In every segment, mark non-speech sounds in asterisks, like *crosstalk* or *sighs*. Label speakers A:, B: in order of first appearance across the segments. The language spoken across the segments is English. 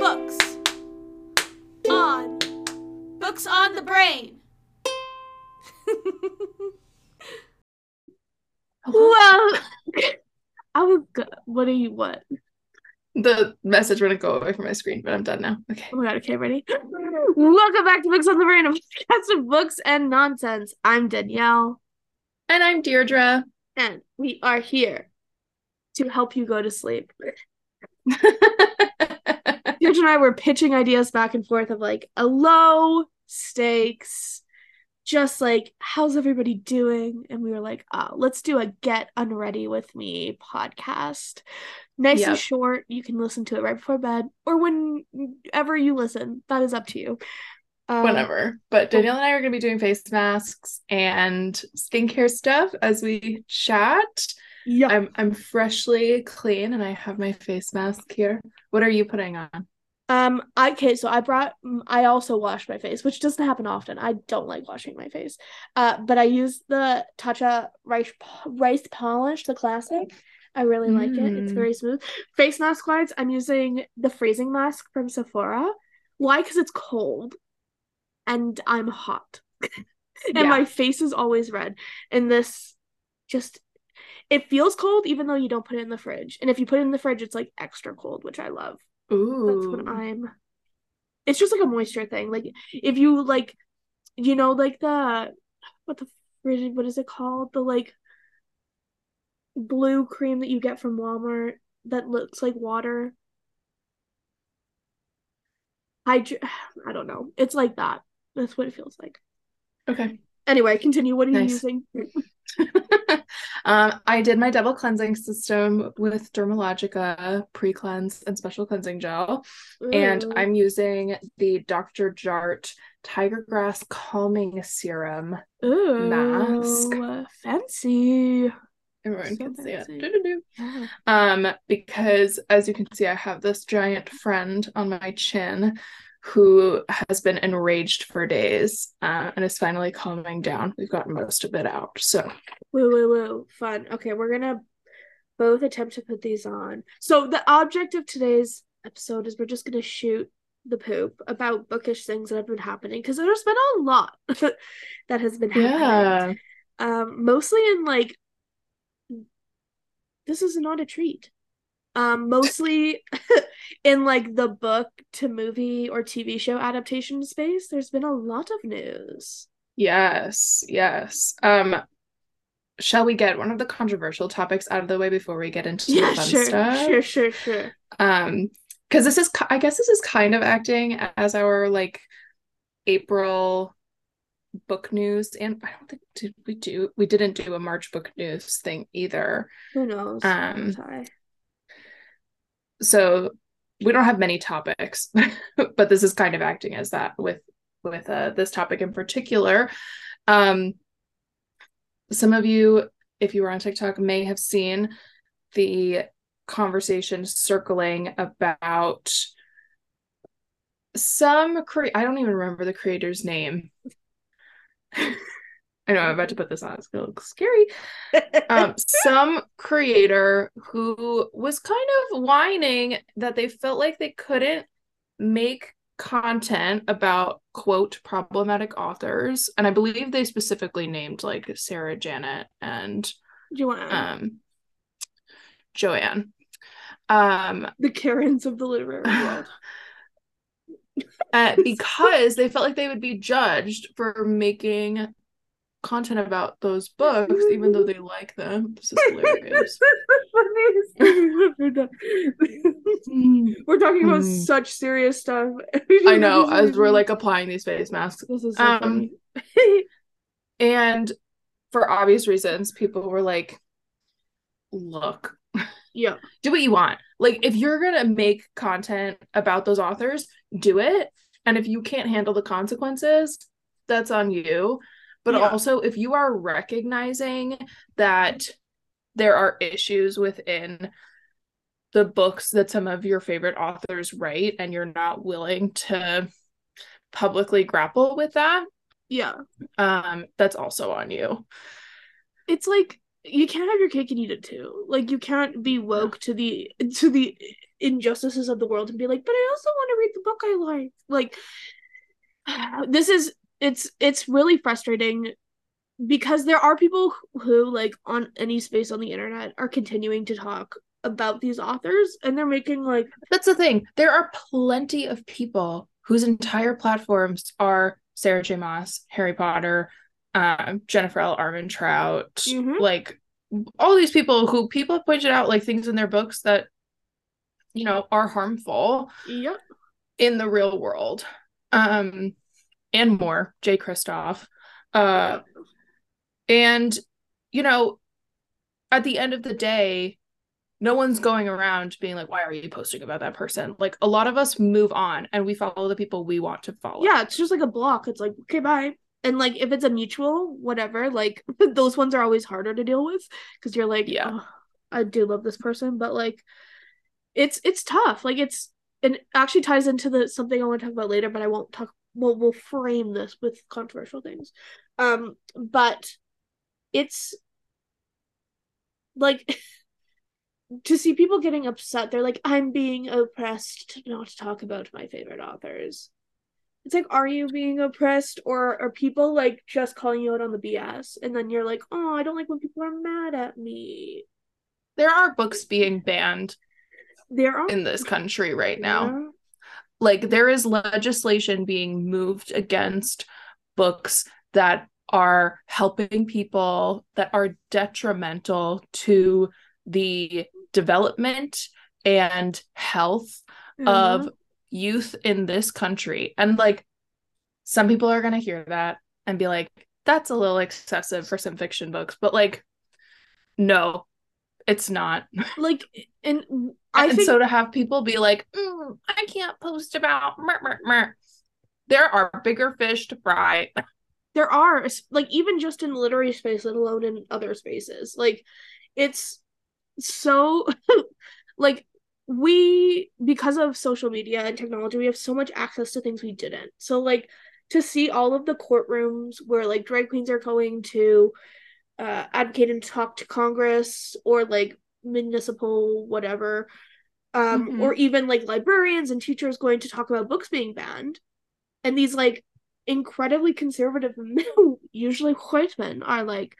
A: books on books on the brain. *laughs*
B: Well, I was good. What do you what?
C: The message wouldn't go away from my screen, but I'm done now. Okay.
B: Oh my god, okay, ready? *laughs* Welcome back to Books on the Brain, a podcast of books and nonsense. I'm Danielle,
C: And I'm Deirdre.
B: and we are here to help you go to sleep. *laughs* Deirdre and I were pitching ideas back and forth of like a low stakes, just like, how's everybody doing? And we were like, oh, let's do a Get Unready with Me podcast. Nice and short. You can listen to it right before bed or whenever you listen. That is up to you. Um,
C: Whatever. But Danielle and I are going to be doing face masks and skincare stuff as we chat.
B: Yeah.
C: I'm I'm freshly clean and I have my face mask here. What are you putting on?
B: Um, I okay, so I brought mm, I also wash my face, which doesn't happen often. I don't like washing my face. Uh, but I use the Tatcha rice rice polish, the classic. I really like it. It's
C: Mm.
B: very smooth. Face mask wise, I'm using the freezing mask from Sephora. Why? Because it's cold and I'm hot. *laughs* and
C: Yeah.
B: my face is always red. And this just it feels cold even though you don't put it in the fridge. And if you put it in the fridge, it's like extra cold, which I love. That's
C: Ooh.
B: what I'm. It's just like a moisture thing. Like if you like, you know, like the what the fridge, what is it called? The like blue cream that you get from Walmart that looks like water. Hydra. *sighs* I don't know. It's like that. That's what it feels like.
C: Okay.
B: Anyway, continue. What are you using? *laughs* *laughs*
C: um, I did my double cleansing system with Dermalogica pre-cleanse and special cleansing gel. And I'm using the Dr. Jart Tiger Grass Calming Serum.
B: Ooh,
C: mask.
B: fancy.
C: Everyone
B: So
C: can see it.
B: Yeah.
C: Um, because as you can see, I have this giant friend on my chin who has been enraged for days uh, and is finally calming down. We've gotten most of it out. So
B: Woo woo woo. Fun. Okay, we're gonna both attempt to put these on. So the object of today's episode is we're just gonna shoot the poop about bookish things that have been happening because there's been a lot *laughs* that has been happening.
C: yeah.
B: Um, mostly in like this is not a treat. Um, mostly *laughs* in like the book to movie or TV show adaptation space. There's been a lot of news.
C: Yes, yes. Um, shall we get one of the controversial topics out of the way before we get into
B: Yeah,
C: the fun
B: sure,
C: stuff?
B: sure, sure, sure.
C: Um, because this is, I guess this is kind of acting as our like April book news, and I don't think did we do we didn't do a March book news thing either.
B: Who knows?
C: Um,
B: Sorry.
C: So we don't have many topics, *laughs* but this is kind of acting as that with with uh, this topic in particular. Um, some of you, if you were on TikTok, may have seen the conversation circling about some cre- I don't even remember the creator's name. *laughs* I know I'm about to put this on. It's gonna look scary. *laughs* Um, some creator who was kind of whining that they felt like they couldn't make content about quote problematic authors, and I believe they specifically named like Sarah Janet and
B: Do you want to
C: um Joanne. Um,
B: the Karens of the literary *laughs* world?
C: uh, because they felt like they would be judged for making content about those books, even though they like them. This is hilarious. *laughs* *laughs*
B: we're talking about
C: Hmm.
B: such serious stuff. *laughs*
C: I know, as we're like applying these face masks.
B: this is so
C: um,
B: funny.
C: And for obvious reasons, people were like, look,
B: yeah,
C: do what you want. Like, if you're going to make content about those authors, do it. And if you can't handle the consequences, that's on you. But
B: Yeah.
C: also, if you are recognizing that there are issues within the books that some of your favorite authors write, and you're not willing to publicly grapple with that,
B: yeah.
C: um, that's also on you.
B: It's like you can't have your cake and eat it too. Like you can't be woke to the to the injustices of the world and be like, but I also want to read the book I like. Like *sighs* this is it's it's really frustrating because there are people who like on any space on the internet are continuing to talk about these authors and they're making like
C: That's the thing. There are plenty of people whose entire platforms are Sarah J. Maas, Harry Potter, uh, Jennifer L. Armentrout,
B: Mhm.
C: like all these people who people have pointed out like things in their books that you know are harmful
B: yep
C: in the real world. Um and more, Jay Kristoff. Uh and you know, at the end of the day, no one's going around being like, why are you posting about that person? Like a lot of us move on and we follow the people we want to follow.
B: yeah it's just like a block it's like okay bye and like if it's a mutual whatever like *laughs* those ones are always harder to deal with because you're like
C: Yeah.
B: "Oh, i do love this person but like it's it's tough like it's and it actually ties into the something i want to talk about later but i won't talk well we'll frame this with controversial things um but it's like *laughs* to see people getting upset they're like i'm being oppressed to not talk about my favorite authors it's like are you being oppressed or are people like just calling you out on the bs and then you're like oh i don't like when people are mad at me
C: There are books being banned
B: there are
C: in this country right now.
B: Yeah.
C: Like there is legislation being moved against books that are helping people that are detrimental to the development and health of
B: Mhm.
C: youth in this country. And like some people are going to hear that and be like that's a little excessive for some fiction books, but like no, it's not.
B: like and i
C: and
B: think
C: so to have people be like, "Mm, I can't post about mer, mer, mer. there are bigger fish to fry.
B: there are like even just in the literary space let alone in other spaces like it's so *laughs* like we because of social media and technology we have so much access to things we didn't so like to see all of the courtrooms where like drag queens are going to uh advocate and talk to congress or like municipal whatever um
C: Mhm.
B: or even like librarians and teachers going to talk about books being banned and these like incredibly conservative *laughs* men, usually white men, are like,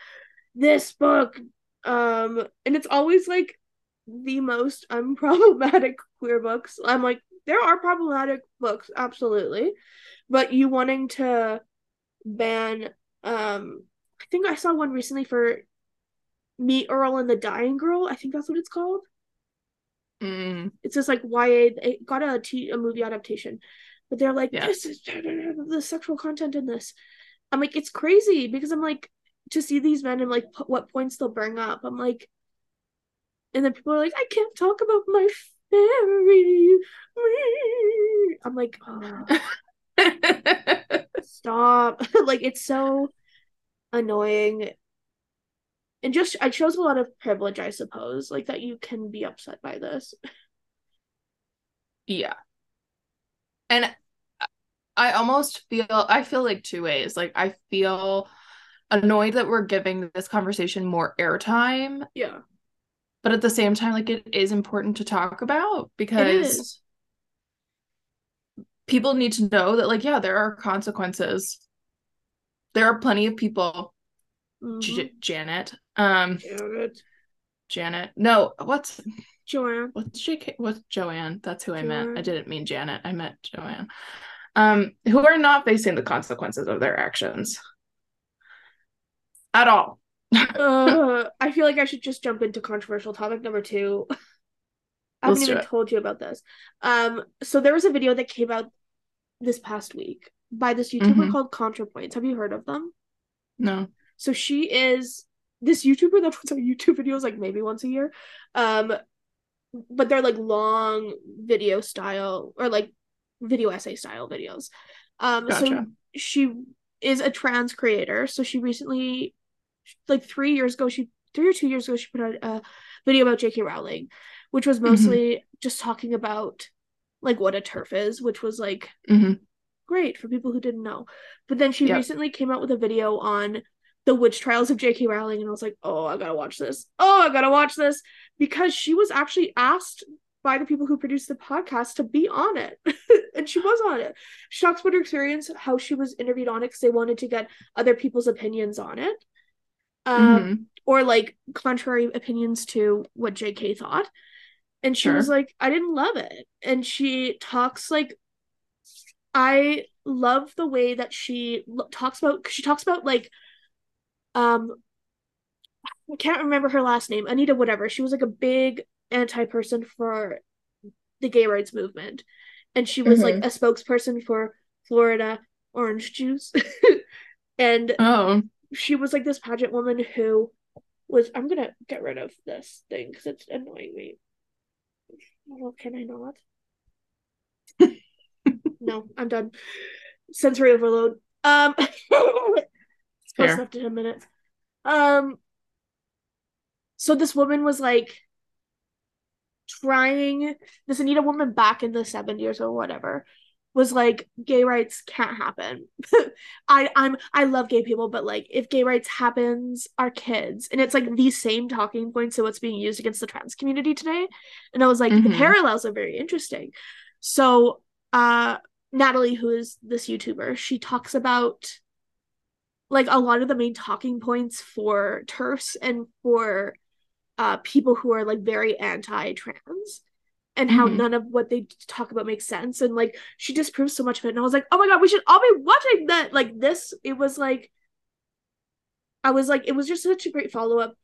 B: this book, um, and it's always like the most *laughs* unproblematic queer books. I'm like, there are problematic books, absolutely, but you wanting to ban, um, I think I saw one recently for Meet Earl and the Dying Girl. I think that's what it's called.
C: Mm,
B: It's just like YA. It got a t- a movie adaptation, but they're like,
C: Yeah.
B: this is the sexual content in this. I'm like, it's crazy because I'm like to see these men and like p- what points they'll bring up. I'm like, and then people are like, I can't talk about my fairy. I'm like, oh, *laughs* stop! *laughs* like it's so annoying. And just it shows a lot of privilege, I suppose, like that you can be upset by this.
C: yeah. And I almost feel I feel like two ways. Like I feel annoyed that we're giving this conversation more airtime,
B: Yeah.
C: but at the same time, like it is important to talk about because
B: is.
C: people need to know that, like, yeah, there are consequences. There are plenty of people,
B: Mhm.
C: J- Janet, um,
B: Janet.
C: Janet. No, what's
B: Joanne.
C: what's JK? What's Joanne? That's who I meant. I didn't mean Janet. I meant Joanne. Um, who are not facing the consequences of their actions at all. *laughs*
B: uh, I feel like I should just jump into controversial topic number two. I haven't
C: Let's do
B: even told you about this. Um, so there was a video that came out this past week by this YouTuber
C: Mhm.
B: called ContraPoints. Have you heard of them?
C: No.
B: So she is this YouTuber that puts out YouTube videos like maybe once a year. Um, but they're like long video style or like video essay style videos. Um, so she is a trans creator. So she recently, like three years ago, she three or two years ago, she put out a video about J.K. Rowling, which was mostly just talking about like what a turf is, which was like
C: hmm
B: great for people who didn't know. But then she
C: Yep.
B: recently came out with a video on the witch trials of J.K. Rowling, and I was like, oh, I gotta watch this. Oh, I gotta watch this because she was actually asked by the people who produced the podcast to be on it. *laughs* and she was on it. She talks about her experience, how she was interviewed on it because they wanted to get other people's opinions on it. Um,
C: Mhm.
B: or like contrary opinions to what JK thought. And she
C: Sure.
B: was like, I didn't love it. And she talks like I love the way that she talks about she talks about like um I can't remember her last name. Anita whatever. She was like a big anti person for the gay rights movement. And she was like a spokesperson for Florida orange juice. *laughs* and
C: Oh,
B: she was like this pageant woman who was I'm gonna get rid of this thing because it's annoying me. Oh, can I not? *laughs* no, I'm done. Sensory overload. Um *laughs*
C: Fair.
B: enough to 10 minutes. Um so this woman was like trying this Anita woman back in the 70s or whatever was like gay rights can't happen. *laughs* I I'm I love gay people, but like if gay rights happens, our kids, and it's like these same talking points to what's being used against the trans community today. And I was like, the
C: Mhm.
B: parallels are very interesting. So uh Natalie, who is this YouTuber, she talks about like a lot of the main talking points for TERFs and for uh people who are like very anti-trans and how
C: Mhm.
B: none of what they talk about makes sense and like she disproves so much of it and I was like, "Oh my god, we should all be watching that." Like this it was like I was like it was just such a great follow-up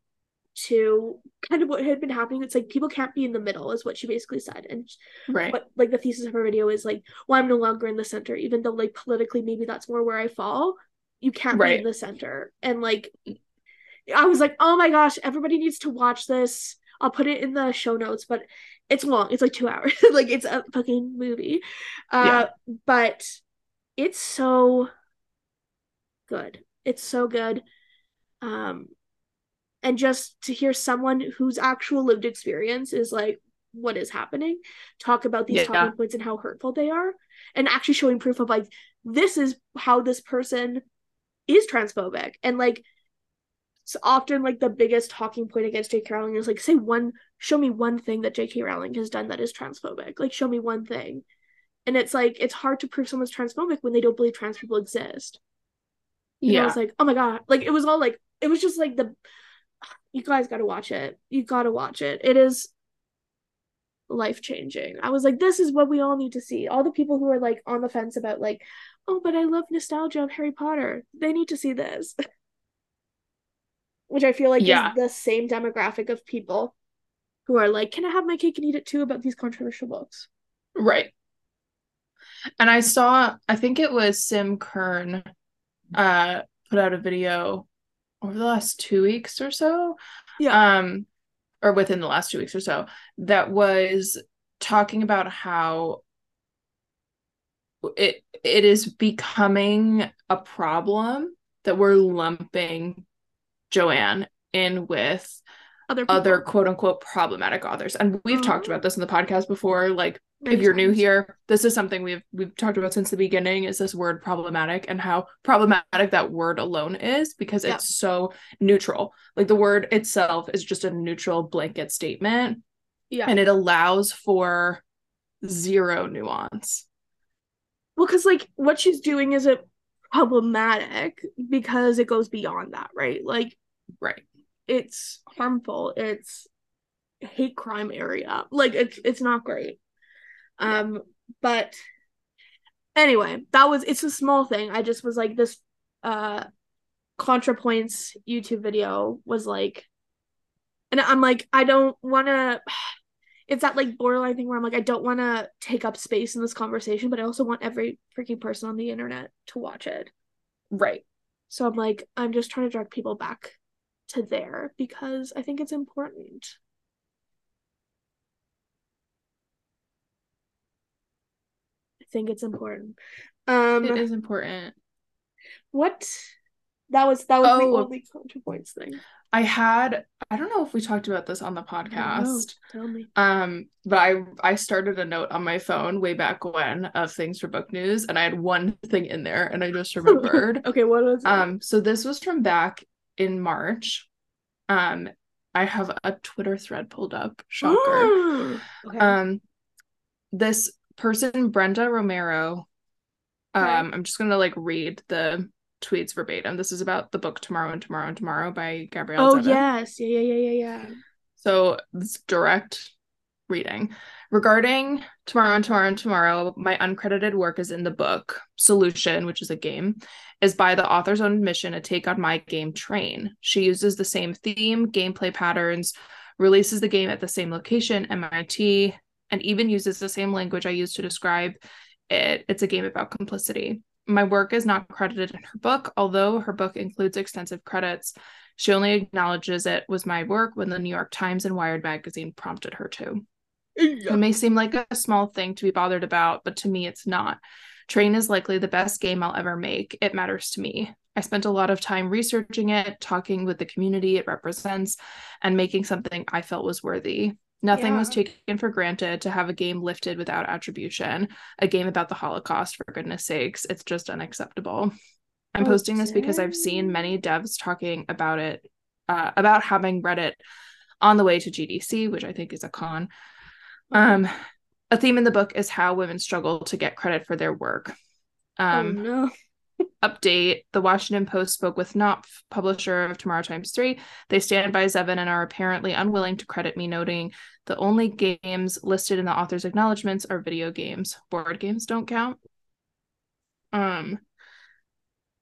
B: to kind of what had been happening. It's like people can't be in the middle is what she basically said. And
C: right.
B: but like the thesis of her video is like, well, I'm no longer in the center, even though like politically maybe that's more where I fall. You can't be
C: Right.
B: in the center. And like I was like, oh my gosh, everybody needs to watch this. I'll put it in the show notes, but it's long. It's like two hours. *laughs* like it's a fucking movie. Uh but it's so good. It's so good. Um and just to hear someone whose actual lived experience is like what is happening talk about these
C: Yeah.
B: talking points and how hurtful they are and actually showing proof of like this is how this person is transphobic and like it's often like the biggest talking point against J.K. Rowling is like say one show me one thing that J.K. Rowling has done that is transphobic like show me one thing and it's like it's hard to prove someone's transphobic when they don't believe trans people exist and I
C: Yeah.
B: was like, oh my god, like it was all like it was just like the you guys gotta watch it. You gotta watch it. It is life changing. I was like, this is what we all need to see. All the people who are like on the fence about like, oh, but I love nostalgia of Harry Potter. They need to see this. *laughs* Which I feel like
C: Yeah.
B: is the same demographic of people who are like, can I have my cake and eat it too about these controversial books?
C: Right. And I saw, I think it was Sim Kern uh put out a video over the last two weeks or so.
B: Yeah.
C: Um, or within the last two weeks or so, that was talking about how it it is becoming a problem that we're lumping Joanne in with
B: Other people.
C: other quote unquote problematic authors. And we've talked
B: Oh.
C: about this in the podcast before. Like
B: Many
C: if you're new here, this is something we've we've talked about since the beginning is this word problematic and how problematic that word alone is because
B: Yeah.
C: it's so neutral. Like the word itself is just a neutral blanket statement
B: Yeah.
C: and it allows for zero nuance.
B: Well, because like what she's doing isn't problematic because it goes beyond that, right? Like
C: Right.
B: it's harmful. It's hate crime area. Like it's it's not great. Um, but anyway, that was it's a small thing. I just was like this uh ContraPoints YouTube video was like and I'm like, I don't wanna it's that like borderline thing where I'm like, I don't want to take up space in this conversation, but I also want every freaking person on the internet to watch it.
C: Right.
B: So I'm like, I'm just trying to drag people back to there because I think it's important. I think it's important. Um,
C: It is important.
B: what? That was that was the
C: Oh.
B: only ContraPoints thing.
C: I had I don't know if we talked about this on the podcast.
B: Tell me.
C: Um, but I I started a note on my phone way back when of things for book news, and I had one thing in there, and I just *laughs* remembered.
B: okay, what was it?
C: um, so this was from back in March. Um, I have a Twitter thread pulled up. Shocker. *gasps*
B: okay.
C: um this person Brenda Romero
B: Okay.
C: um I'm just going to like read the tweets verbatim. This is about the book Tomorrow and Tomorrow and Tomorrow by Gabrielle
B: oh
C: Zevin.
B: yes. Yeah, yeah, yeah, yeah, yeah.
C: So it's direct reading. Regarding Tomorrow and Tomorrow and Tomorrow, my uncredited work is in the book Solution, which is a game, is by the author's own admission a take on my game Train. She uses the same theme, gameplay patterns, releases the game at the same location, MIT, and even uses the same language I use to describe it. It's a game about complicity. My work is not credited in her book, although her book includes extensive credits. She only acknowledges it was my work when the New York Times and Wired magazine prompted her to. It may seem like a small thing to be bothered about, but to me, it's not. Train is likely the best game I'll ever make. It matters to me. I spent a lot of time researching it, talking with the community it represents, and making something I felt was worthy. Nothing was taken for granted to have a game lifted without attribution, a game about the Holocaust, for goodness sakes. It's just unacceptable. I'm
B: Oh,
C: posting this because I've seen many devs talking about it, uh, about having read it on the way to GDC, which I think is a con. Um, a theme in the book is how women struggle to get credit for their work. Um,
B: oh no. *laughs*
C: update the washington post spoke with knopf publisher of tomorrow times 3 they stand by zevin and are apparently unwilling to credit me noting the only games listed in the author's acknowledgments are video games. Board games don't count. Um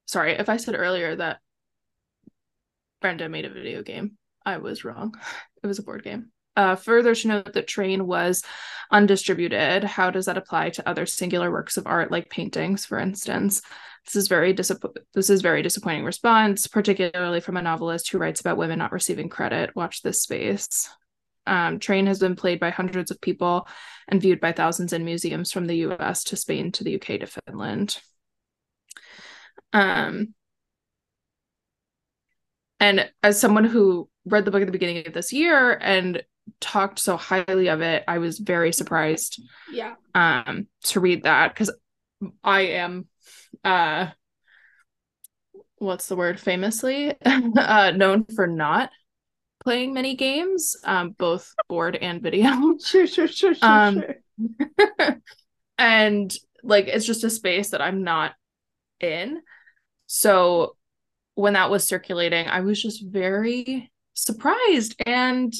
C: sorry if i said earlier that brenda made a video game i was wrong. *laughs* It was a board game. Uh, further to note that train was undistributed. How does that apply to other singular works of art like paintings for instance? This is very disapp- this is very disappointing response, particularly from a novelist who writes about women not receiving credit. Watch this space. Um, Train has been played by hundreds of people and viewed by thousands in museums from the U.S. to Spain to the U.K. to Finland. Um, and as someone who read the book at the beginning of this year and talked so highly of it, I was very surprised
B: Yeah.
C: um to read that because I am uh what's the word famously *laughs* uh known for not playing many games um both *laughs* board and video.
B: Sure, sure, sure, sure,
C: Um,
B: sure. *laughs*
C: and like it's just a space that I'm not in. So when that was circulating I was just very surprised and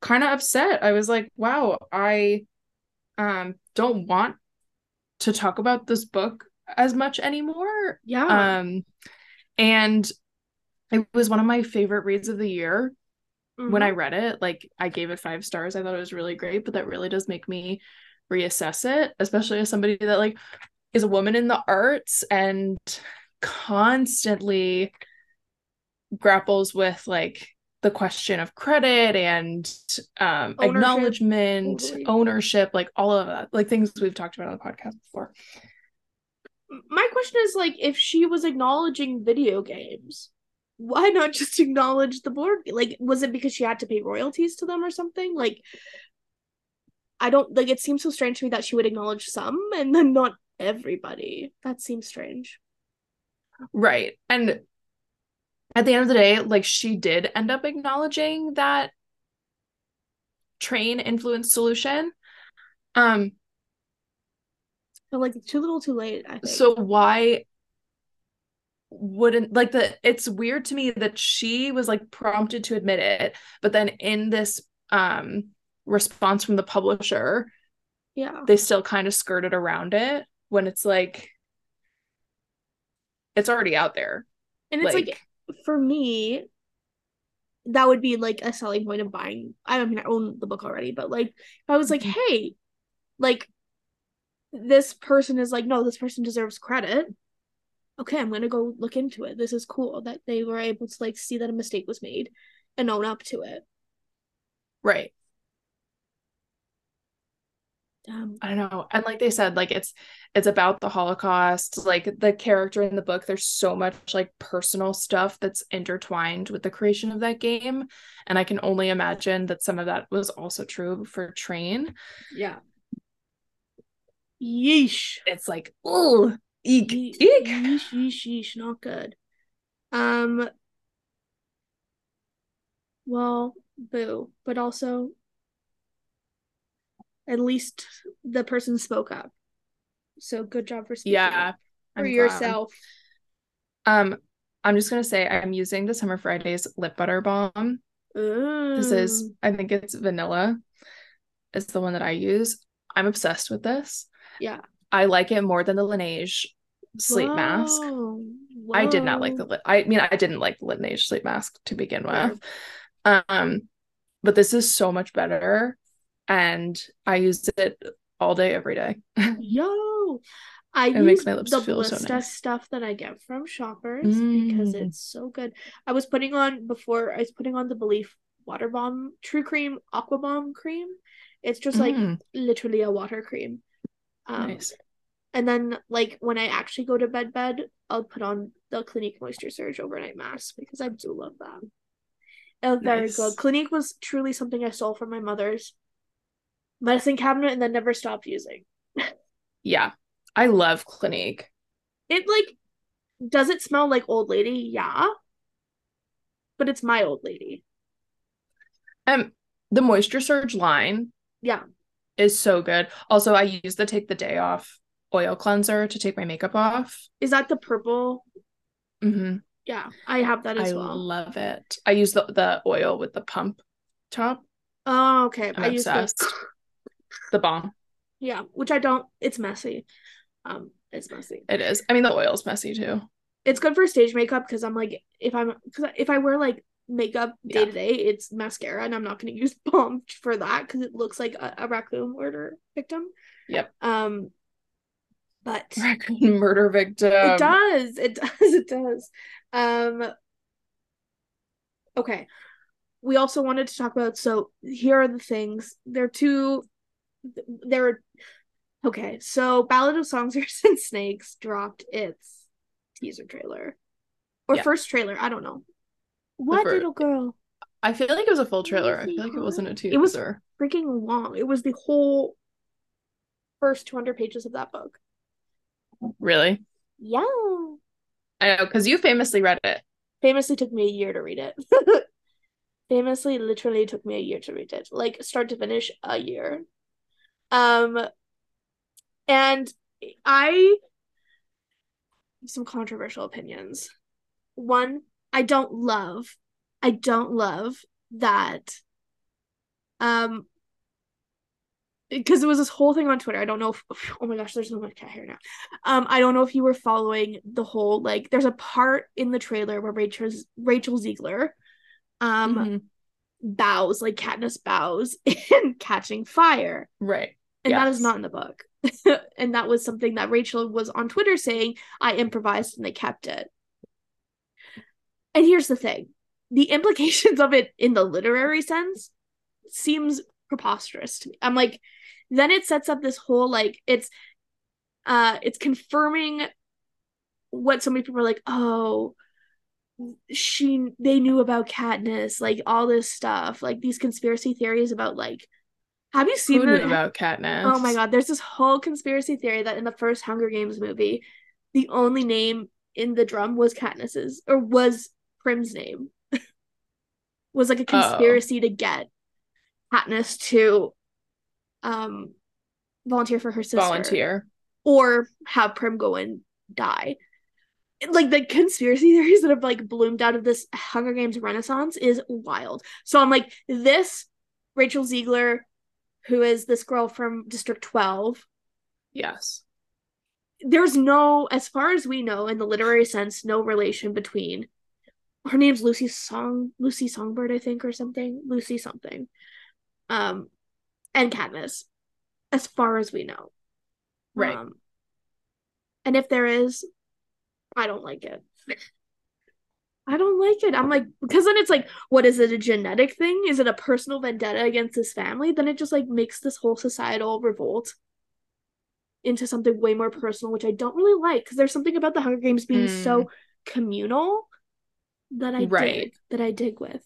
C: kind of upset. I was like wow I um don't want to talk about this book as much anymore.
B: Yeah.
C: um and it was one of my favorite reads of the year when
B: Mhm.
C: I read it, like I gave it five stars. I thought it was really great, but that really does make me reassess it, especially as somebody that like is a woman in the arts and constantly grapples with like the question of credit and um
B: Ownership,
C: acknowledgement,
B: totally.
C: ownership, like all of that, like things we've talked about on the podcast before.
B: My question is like if she was acknowledging video games, why not just *laughs* acknowledge the board? Like, was it because she had to pay royalties to them or something? Like, I don't like. It seems so strange to me that she would acknowledge some and then not everybody. That seems strange.
C: Right. And at the end of the day, like she did end up acknowledging that train influence solution. Um,
B: But like, too little, too late.
C: So why wouldn't like the it's weird to me that she was like prompted to admit it, but then in this um response from the publisher,
B: yeah,
C: they still kind of skirted around it when it's like it's already out there.
B: and it's like, for me, that would be like a selling point of buying. I don't mean I own the book already, but like if I was like,
C: Mhm.
B: hey, like this person is like, no, this person deserves credit. Okay, I'm gonna go look into it. This is cool that they were able to like see that a mistake was made and own up to it.
C: right.
B: Um,
C: I don't know. And like they said, like it's it's about the Holocaust. Like the character in the book, there's so much like personal stuff that's intertwined with the creation of that game. And I can only imagine that some of that was also true for Train.
B: yeah. Yeesh.
C: It's like, oh, eek, eek.
B: Yeesh, yeesh, yeesh, not good. Um. Well, boo, but also at least the person spoke up. So good job for speaking
C: Yeah.
B: up for
C: I'm glad.
B: yourself.
C: Um, I'm just gonna say I'm using the Summer Fridays lip butter balm. This is, I think it's vanilla. It's the one that I use. I'm obsessed with this.
B: yeah.
C: I like it more than the Laneige sleep mask.
B: Whoa.
C: I did not like the lit. I mean, I didn't like the Laneige sleep mask to begin with. Um, but this is so much better, and I use it all day, every day. *laughs*
B: Yo, I
C: It
B: use
C: makes my lips
B: the
C: feel so nice.
B: stuff that I get from Shoppers because
C: Mm.
B: it's so good. I was putting on before I was putting on the Belief Water Bomb True Cream Aqua Bomb cream. It's just like
C: Mm,
B: literally a water cream. Um,
C: nice.
B: And then like when I actually go to bed, bed, I'll put on the Clinique Moisture Surge overnight mask because I do love that. It was very
C: Nice.
B: good. Clinique was truly something I stole from my mother's medicine cabinet and then never stopped using.
C: Yeah, I love Clinique.
B: It like does it smell like old lady? Yeah. But it's my old lady.
C: Um, the Moisture Surge line
B: Yeah.
C: is so good. Also, I use the Take the Day Off oil cleanser to take my makeup off.
B: Is that the purple?
C: hmm
B: Yeah, I have that as
C: I
B: well.
C: love it. I use the the oil with the pump top.
B: Oh, okay.
C: I'm
B: I use the.
C: The bomb.
B: yeah, which I don't it's messy. Um, it's messy.
C: It is. I mean, the oil's messy too.
B: It's good for stage makeup because I'm like if I'm because if I wear like makeup day
C: Yeah.
B: to day, it's mascara and I'm not gonna *laughs* use balm for that because it looks like a, a raccoon murder victim.
C: Yep.
B: Um, but
C: Raccoon *laughs* murder victim.
B: It does. It *laughs* does. It does. Um okay. We also wanted to talk about so here are the things. There are two there are okay, so Ballad of Songsters *laughs* and Snakes dropped its teaser trailer. Or
C: Yeah.
B: first trailer, I don't know. What little girl?
C: I feel like it was a full trailer. I feel like it wasn't a teaser.
B: It was- Freaking long. It was the whole first 200 pages of that book.
C: Really.
B: Yeah.
C: I know because you famously read it.
B: famously took me a year to read it. *laughs* famously, literally took me a year to read it, like start to finish, a year. Um, and I have some controversial opinions. One, I don't love, I don't love that. Um, because there was this whole thing on Twitter. I don't know if *sighs* oh my gosh, there's no much cat hair now. Um, I don't know if you were following the whole like there's a part in the trailer where Rachel's Rachel Zegler um
C: Mhm.
B: bows, like Katniss bows *laughs* in catching fire.
C: Right.
B: And that is not in the book. *laughs* and that was something that Rachel was on Twitter saying, I improvised and they kept it. And here's the thing the implications of it in the literary sense seems preposterous to me. I'm like, then it sets up this whole like it's uh it's confirming what so many people are like, oh, she they knew about Katniss, like all this stuff, like these conspiracy theories about like have you seen the
C: about Katniss?
B: Oh my god, there's this whole conspiracy theory that in the first Hunger Games movie, the only name in the drum was Katniss's or was Prim's name. *laughs* was like a conspiracy to get Katniss to um volunteer for her sister
C: Volunteer.
B: or have Prim go and die. Like the conspiracy *laughs* theories that have like bloomed out of this Hunger Games renaissance is wild. So I'm like, this Rachel Zegler, who is this girl from District 12,
C: Yes.
B: there's no, as far as we know, in the literary sense, no relation between her name's Lucy Song Lucy Songbird, I think, or something. Lucy something. Um and Katniss, as far as we know.
C: Right.
B: Um, and if there is, I don't like it. *laughs* I don't like it. I'm like, because then it's like, what is it, a genetic thing? Is it a personal vendetta against this family? Then it just like makes this whole societal revolt into something way more personal, which I don't really like. Because there's something about the Hunger Games being so communal that I
C: Right.
B: dig, that I dig with.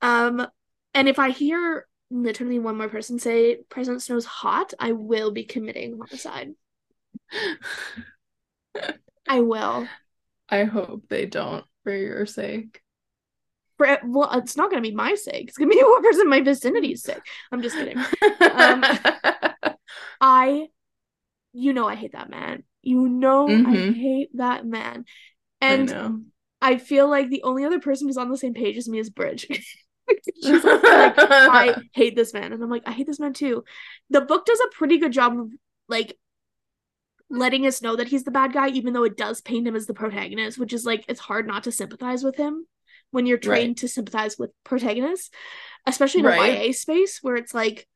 B: Um, and if I hear literally one more person say President Snow's hot, I will be committing homicide. *laughs* I will.
C: I hope they don't for your sake.
B: for well, it's not gonna be my sake. It's gonna be *laughs* whoever's in my vicinity's sake. I'm just kidding. Um, *laughs* I, you know, I hate that man. You know, I
C: Mhm.
B: hate that man. And
C: know.
B: I feel like the only other person who's on the same page as me is Bridge. *laughs* She's like, I *laughs* hate this man. And I'm like, I hate this man too. The book does a pretty good job of like letting us know that he's the bad guy, even though it does paint him as the protagonist, which is like it's hard not to sympathize with him when you're trained
C: Right.
B: to sympathize with protagonists, especially in a
C: Right.
B: YA space where it's like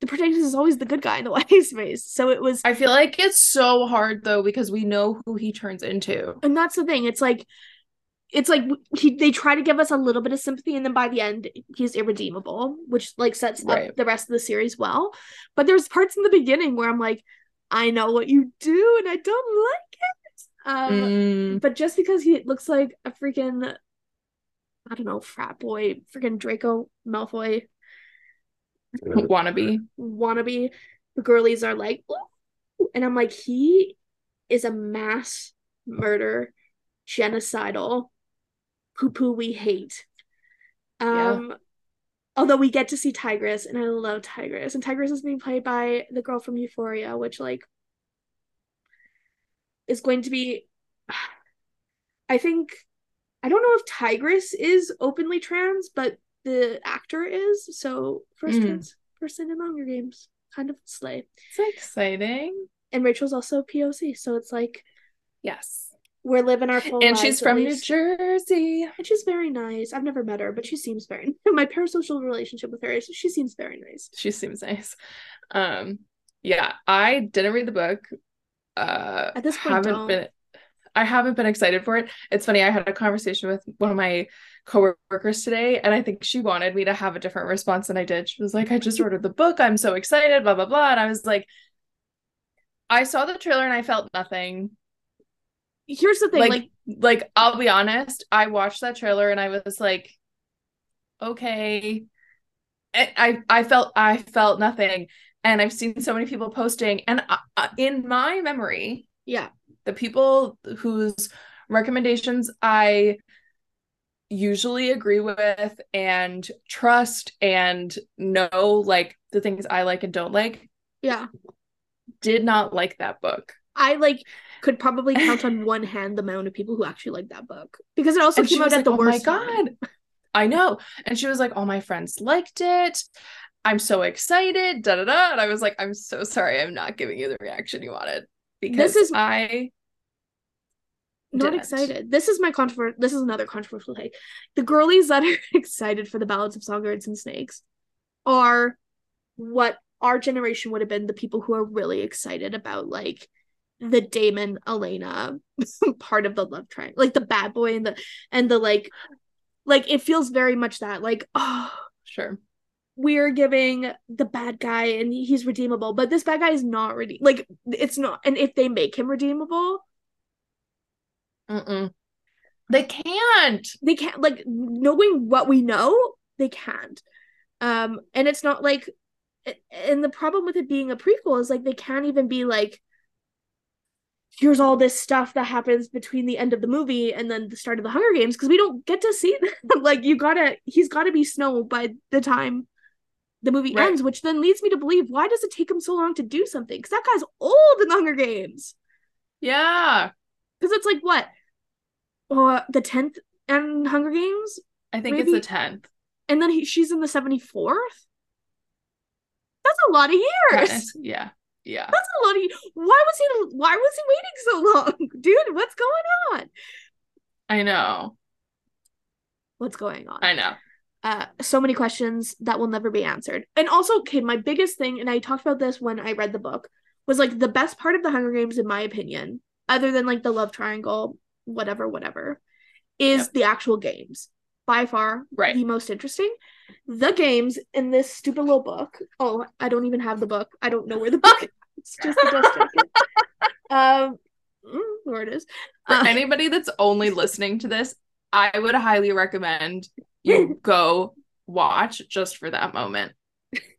B: the protagonist is always the good guy in the *laughs* YA space. So it was
C: I feel like it's so hard though because we know who he turns into.
B: and that's the thing it's like it's like he they try to give us a little bit of sympathy and then by the end he's irredeemable which like sets
C: Right.
B: up the rest of the series well but there's parts in the beginning where i'm like i know what you do and i don't like it um
C: Mm,
B: but just because he looks like a freaking i don't know frat boy freaking draco malfoy
C: wannabe.
B: wannabe the girlies are like Ooh. and i'm like he is a mass murder genocidal poo poo we hate
C: Yeah.
B: um although we get to see Tigris and i love Tigris and Tigris is being played by the girl from euphoria which like is going to be *sighs* i think i don't know if Tigris is openly trans but the actor is so first
C: Mm.
B: trans person in hunger games kind of slay
C: It's exciting.
B: and rachel's also poc so it's like
C: Yes.
B: We're living our full
C: And she's from New. Jersey.
B: and she's very nice i've never met her but she seems very *laughs* my parasocial relationship with her is she seems very nice
C: She seems nice. Um, yeah, I didn't read the book. Uh,
B: At this point,
C: haven't
B: don't.
C: been. I haven't been excited for it. It's funny. I had a conversation with one of my coworkers today, and I think she wanted me to have a different response than I did. She was like, "I just ordered the book. I'm so excited." Blah blah blah. And I was like, I saw the trailer and I felt nothing.
B: Here's the thing
C: like,
B: like
C: like I'll be honest, I watched that trailer and I was like, okay. I I I felt I felt nothing, and I've seen so many people posting, and I, I- in my memory,
B: yeah
C: the people whose recommendations I usually agree with and trust and know like the things I like and don't like
B: yeah
C: did not like that book.
B: I like could probably *laughs* count on one hand the amount of people who actually like that book because it also
C: and
B: came out at
C: like,
B: the
C: "Oh
B: worst Oh
C: my
B: time.
C: god, I know." And she was like, "All my friends liked it. I'm so excited." Da da da. And I was like, "I'm so sorry. I'm not giving you the reaction you wanted because this
B: is-
C: I
B: Not
C: didn't.
B: excited. This is my controversial. This is another controversial take. The girlies that are *laughs* excited for the ballads of songbirds and snakes are what our generation would have been. The people who are really excited about like the Damon Elena *laughs* part of the love triangle, like the bad boy and the and the like, like it feels very much that like oh *sighs*
C: sure."
B: we're giving the bad guy and he's redeemable, but this bad guy is not redeem like it's not. And if they make him redeemable,
C: Mm-mm. They can't.
B: they can't like knowing what we know they can't um and it's not like and the problem with it being a prequel is like they can't even be like here's all this stuff that happens between the end of the movie and then the start of the hunger games because we don't get to see them. *laughs* like you gotta he's gotta be snow by the time the movie
C: Right.
B: ends which then leads me to believe why does it take him so long to do something because that guy's old in the hunger games
C: Yeah.
B: because it's like what uh, the 10th and hunger games
C: I think
B: Maybe-
C: it's the tenth.
B: and then he, she's in the 74th that's a lot of years
C: Yeah. Yeah.
B: that's a lot of why was he why was he waiting so long *laughs* dude what's going on
C: I know.
B: what's going on
C: I know.
B: uh so many questions that will never be answered and also okay my biggest thing and i talked about this when i read the book was like the best part of the hunger games in my opinion other than like the love triangle whatever whatever is
C: Yep.
B: the actual games by far
C: Right.
B: the most interesting the games in this stupid little book oh i don't even have the book i don't know where the *laughs* book is it's just the dust jacket um mm, it is
C: For
B: Uh,
C: anybody that's only listening to this, I would highly recommend you *laughs* go watch just for that moment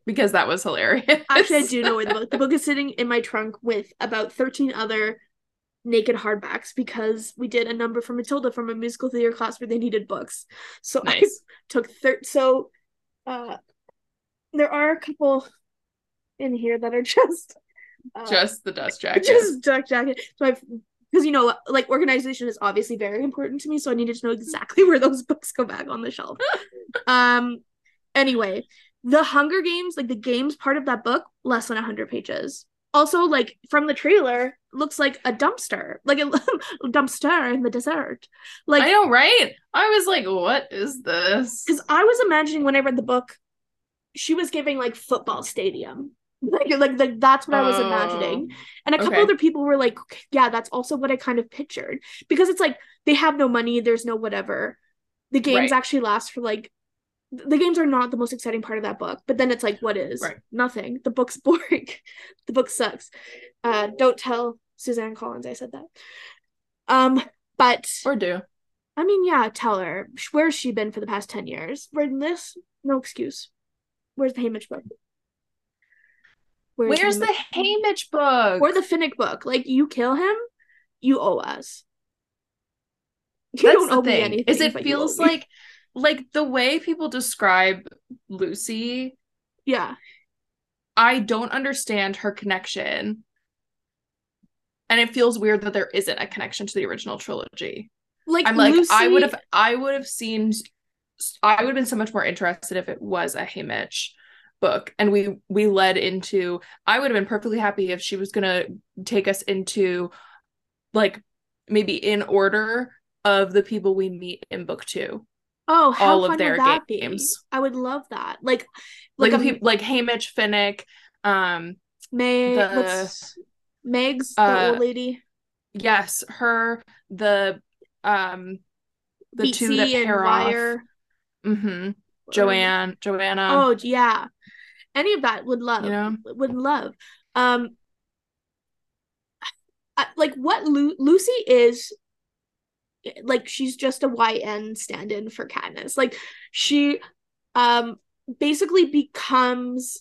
C: because that was hilarious.
B: Actually, I do know where the book. The book is sitting in my trunk with about thirteen other naked hardbacks because we did a number for Matilda from a musical theater class where they needed books. So I *laughs* took thir so uh there are a couple in here that are *laughs* just uh,
C: Just the dust *laughs* jacket.
B: just duck jacket. So I've because you know, like organization is obviously very important to me, so I needed to know exactly *laughs* where those books go back on the shelf. *laughs* um, anyway, the Hunger Games, like the games part of that book, less than hundred pages. Also, like from the trailer, looks like a dumpster, like a dumpster in the desert. Like
C: I know, right? I was like, what is this?
B: because I was imagining when I read the book, she was giving like football stadium. Like, like, like that's what I was imagining. And a couple
C: okay.
B: other people were like, yeah, that's also what I kind of pictured. Because it's like they have no money, there's no whatever. The games
C: Right.
B: actually last for like the games are not the most exciting part of that book, but then it's like, what is?
C: Right.
B: Nothing. The book's *laughs* boring. the book sucks. Uh don't tell Suzanne Collins I said that. Um, but
C: Or do.
B: I mean, yeah, tell her. Where's she been for the past 10 years? Reading this? No excuse. Where's the Haymitch book?
C: Where's the Haymitch- book?
B: or the Finnick book? Like, you kill him, you owe us. You
C: That's
B: don't owe me anything.
C: Is it
B: but you owe
C: feels like like the way people describe Lucy,
B: yeah,
C: I don't understand her connection. And it feels weird that there isn't a connection to the original trilogy.
B: like
C: I'm like, I would have I would have seen I would have been so much more interested if it was a Haymitch book. And we we led into I would have been perfectly happy if she was gonna take us into like maybe in order of the people we meet in book two.
B: Oh, how
C: all of
B: fun
C: their
B: would that
C: games.
B: be? I would love that. Like,
C: Like
B: like, a
C: peop- like Haymitch, Finnick, um,
B: Meg,
C: the-
B: what's Meg's the
C: uh,
B: old lady,
C: yes, her, the um the two that pair off. Mm-hmm. Joanne, Johanna.
B: Oh yeah, any of that would love.
C: know?
B: would love. Um, I- like what Lu- Lucy is, like she's just a YN stand-in for Katniss. Like she, um, basically becomes.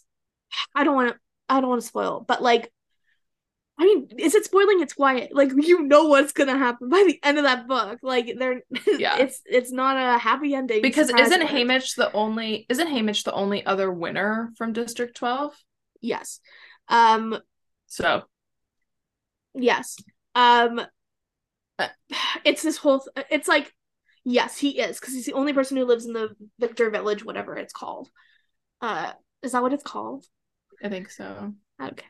B: I don't want to. I don't want to spoil, but like. I mean, is it spoiling? It's why, like, you know what's gonna happen by the end of that book. Like, they're, *laughs*
C: Yeah.
B: it's it's not a happy ending.
C: Because isn't
B: alert.
C: Haymitch the only isn't Haymitch the only other winner from District 12?
B: Yes, um,
C: So
B: Yes. Um
C: Uh. *sighs*
B: it's this whole th- it's like yes, he is because he's the only person who lives in the Victor Village whatever it's called. Uh is that what it's called?
C: I think so.
B: Okay.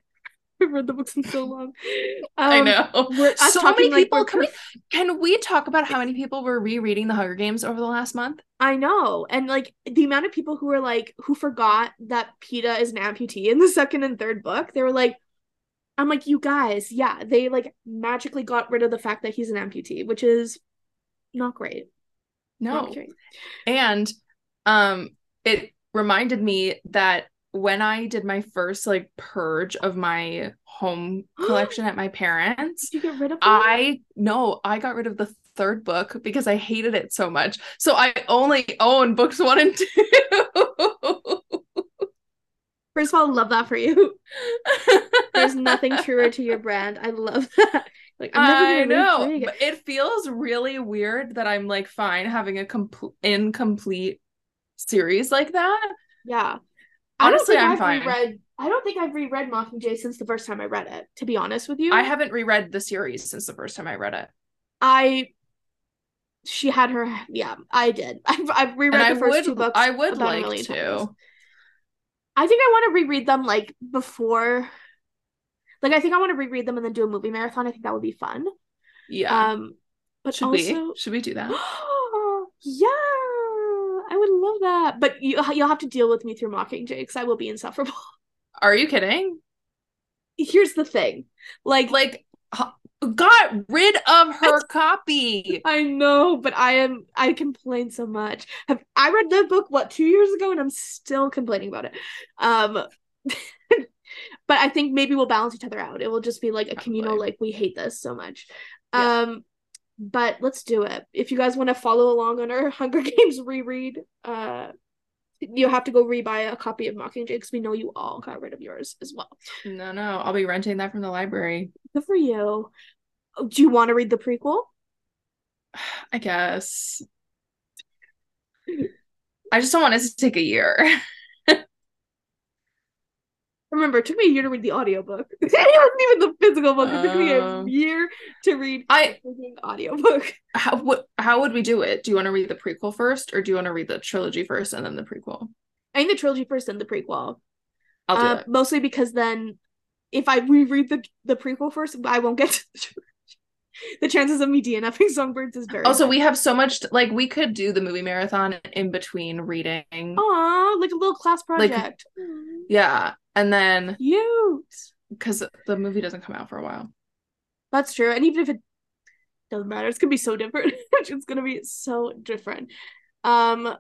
B: *laughs* I've read the books in so long. *laughs*
C: I
B: Um,
C: know.
B: we're-
C: So many
B: talking like
C: people.
B: we're
C: Can we can we talk about how many people were rereading the Hunger Games over the last month?
B: I know. And like the amount of people who were like who forgot that Peeta is an amputee in the *laughs* second and third book, they were like I'm like, you guys, yeah, they like magically got rid of the fact that he's an amputee, which is not great. Not
C: No.
B: great.
C: And um it reminded me that when I did my first like purge of my home *gasps* collection at my parents,
B: Did you get rid of them?
C: I no, I got rid of the third book because I hated it so much. So I only own books one and two. *laughs*
B: First of all, love that for you. *laughs* There's nothing truer to your brand. I love that. Like
C: I know. It feels really weird that I'm like fine having a complete incomplete series like that.
B: Yeah.
C: Honestly,
B: I
C: I'm
B: don't think I've
C: fine.
B: reread I don't think I've reread Mockingjay since the first time I read it, to be honest with you.
C: I haven't reread the series since the first time I read it.
B: I she had her yeah, I did. *laughs* I've I've reread
C: And I
B: the first
C: would
B: two books.
C: I would like to.
B: times. I think I want to reread them like before like I think I want to reread them and then do a movie marathon. I think that would be fun.
C: Yeah.
B: Um but
C: Should
B: also
C: we? Should we do that? *gasps*
B: yeah, I love that. But you you'll have to deal with me through Mockingjay because I will be insufferable. *laughs*
C: Are you kidding?
B: Here's the thing, like,
C: Like got rid of *laughs* her copy.
B: I know, but I am I complain so much. Have I read the book what two years ago and I'm still complaining about it. Um, *laughs* but I think maybe we'll balance each other out. It will just be like a communal
C: Probably.
B: like we hate this so much.
C: Yeah.
B: Um, but let's do it. If you guys want to follow along on our *laughs* Hunger Games reread, uh. You have to go rebuy a copy of Mockingjay because we know you all got rid of yours as well.
C: No, no, I'll be renting that from the library.
B: Good for you. Do you want to read the prequel? *sighs*
C: I guess. I just don't want it to take a year. *laughs*
B: Remember, it took me a year to read the audiobook. *laughs* it wasn't even the physical book. It took me a
C: Um,
B: year to read
C: I
B: the audiobook. *laughs*
C: how what how would we do it? Do you want to read the prequel first, or do you want to read the trilogy first and then the prequel?
B: I think the trilogy first and the prequel.
C: I'll do
B: Uh,
C: it.
B: Mostly because then if I reread the the prequel first, I won't get *laughs* to the trilogy. The chances of me DNFing Songbirds is very
C: Also,
B: high.
C: we have so much like we could do the movie marathon in between reading.
B: Aw, like a little class
C: Like-
B: project.
C: Yeah, and then
B: Cute.
C: because the movie doesn't come out for a while.
B: That's true. And even if it doesn't matter, it's gonna be so different. *laughs* it's gonna be so different. Um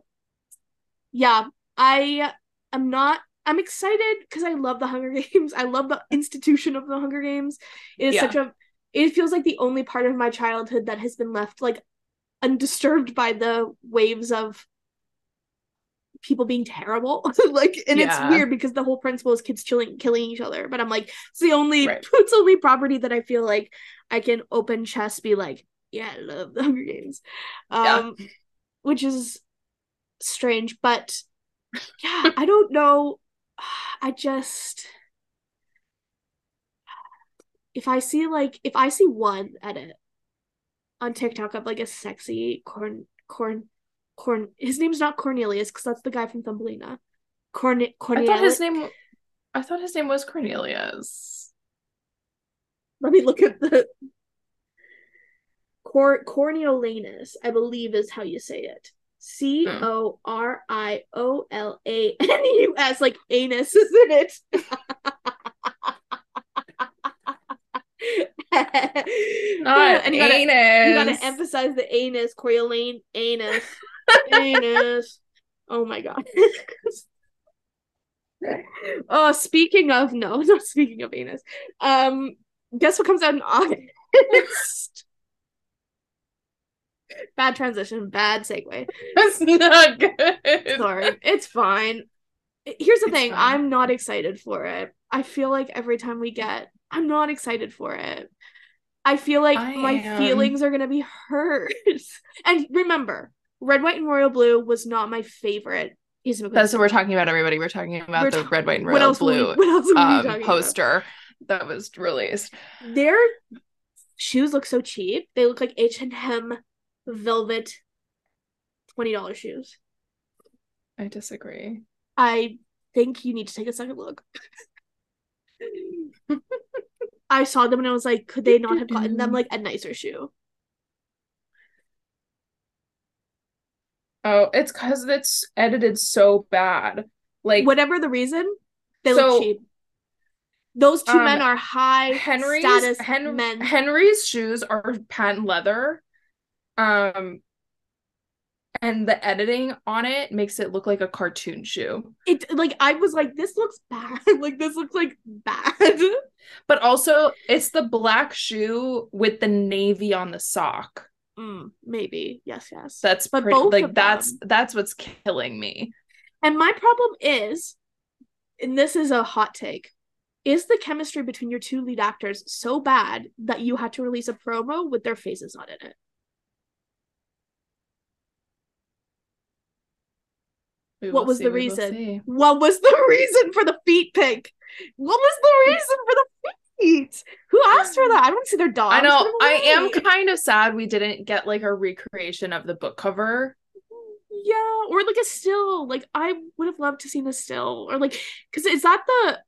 B: yeah, I am not I'm excited because I love the Hunger *laughs* Games. I love the institution of the Hunger Games. It is
C: Yeah.
B: such a it feels like the only part of my childhood that has been left like undisturbed by the waves of people being terrible. *laughs* like and it's weird because the whole principle is kids chilling killing each other. But I'm like, it's the only
C: Right. *laughs*
B: it's the only property that I feel like I can open chest be like, yeah, I love the *laughs* Hunger Games.
C: Yeah.
B: Um which is strange, but yeah, I don't know. *sighs* I just if I see like if I see one edit on TikTok of like a sexy corn corn corn his name's not Cornelius because that's the guy from Thumbelina. Corn Cornelius.
C: I thought his name. I thought his name was Cornelius.
B: Let me look at the Cor Corniolanus, I believe is how you say it. C O R I O L A N U S, like anus, isn't it? *laughs*
C: Not
B: and you gotta,
C: anus.
B: you gotta emphasize the anus, Coriolan anus, anus. Oh my god. *laughs* oh, speaking of no, *laughs* not speaking of anus. Um, guess what comes out in August? *laughs* bad transition, bad segue.
C: That's not good.
B: Sorry, it's fine. Here's the
C: It's
B: thing,
C: fine.
B: I'm not excited for it. I feel like every time we get, I'm not excited for it. I feel like
C: I
B: my
C: am.
B: feelings are gonna be hurt. and remember, Red, White, and Royal Blue was not my favorite.
C: That's what we're talking about, everybody. We're talking about
B: We're
C: the
B: ta-
C: red, white, and royal
B: else will we-
C: blue *laughs*
B: what else will we
C: um,
B: talking about?
C: poster that was released.
B: Their shoes look so cheap. They look like H and M velvet twenty dollars shoes.
C: I disagree.
B: I think you need to take a second look. *laughs* I saw them and I was like, could they not have gotten them *laughs* like a nicer shoe?
C: Oh, it's because it's edited so bad. Like
B: Whatever the reason, they
C: So,
B: look cheap. Those two
C: um,
B: men are high
C: Henry's
B: status
C: Hen-
B: men.
C: Henry's shoes are patent leather. Um and the editing on it makes it look like a cartoon shoe.
B: it like I was like, this looks bad. *laughs* like this looks like bad.
C: But also it's the black shoe with the navy on the sock.
B: Mm, maybe yes, yes.
C: That's
B: But
C: pretty
B: both
C: like that's
B: them-
C: that's what's killing me.
B: And my problem is, and this is a hot take, is the chemistry between your two lead actors so bad that you had to release a promo with their faces not in it?
C: We
B: What was
C: see,
B: the reason? *laughs* What was the reason for the feet pic? What was the reason for the feet? Who asked for that? I want to see their dogs.
C: I know. I am kind of sad we didn't get like a recreation of the book cover.
B: Yeah, or like a still. Like I would have loved to seen a still, or like, because is that the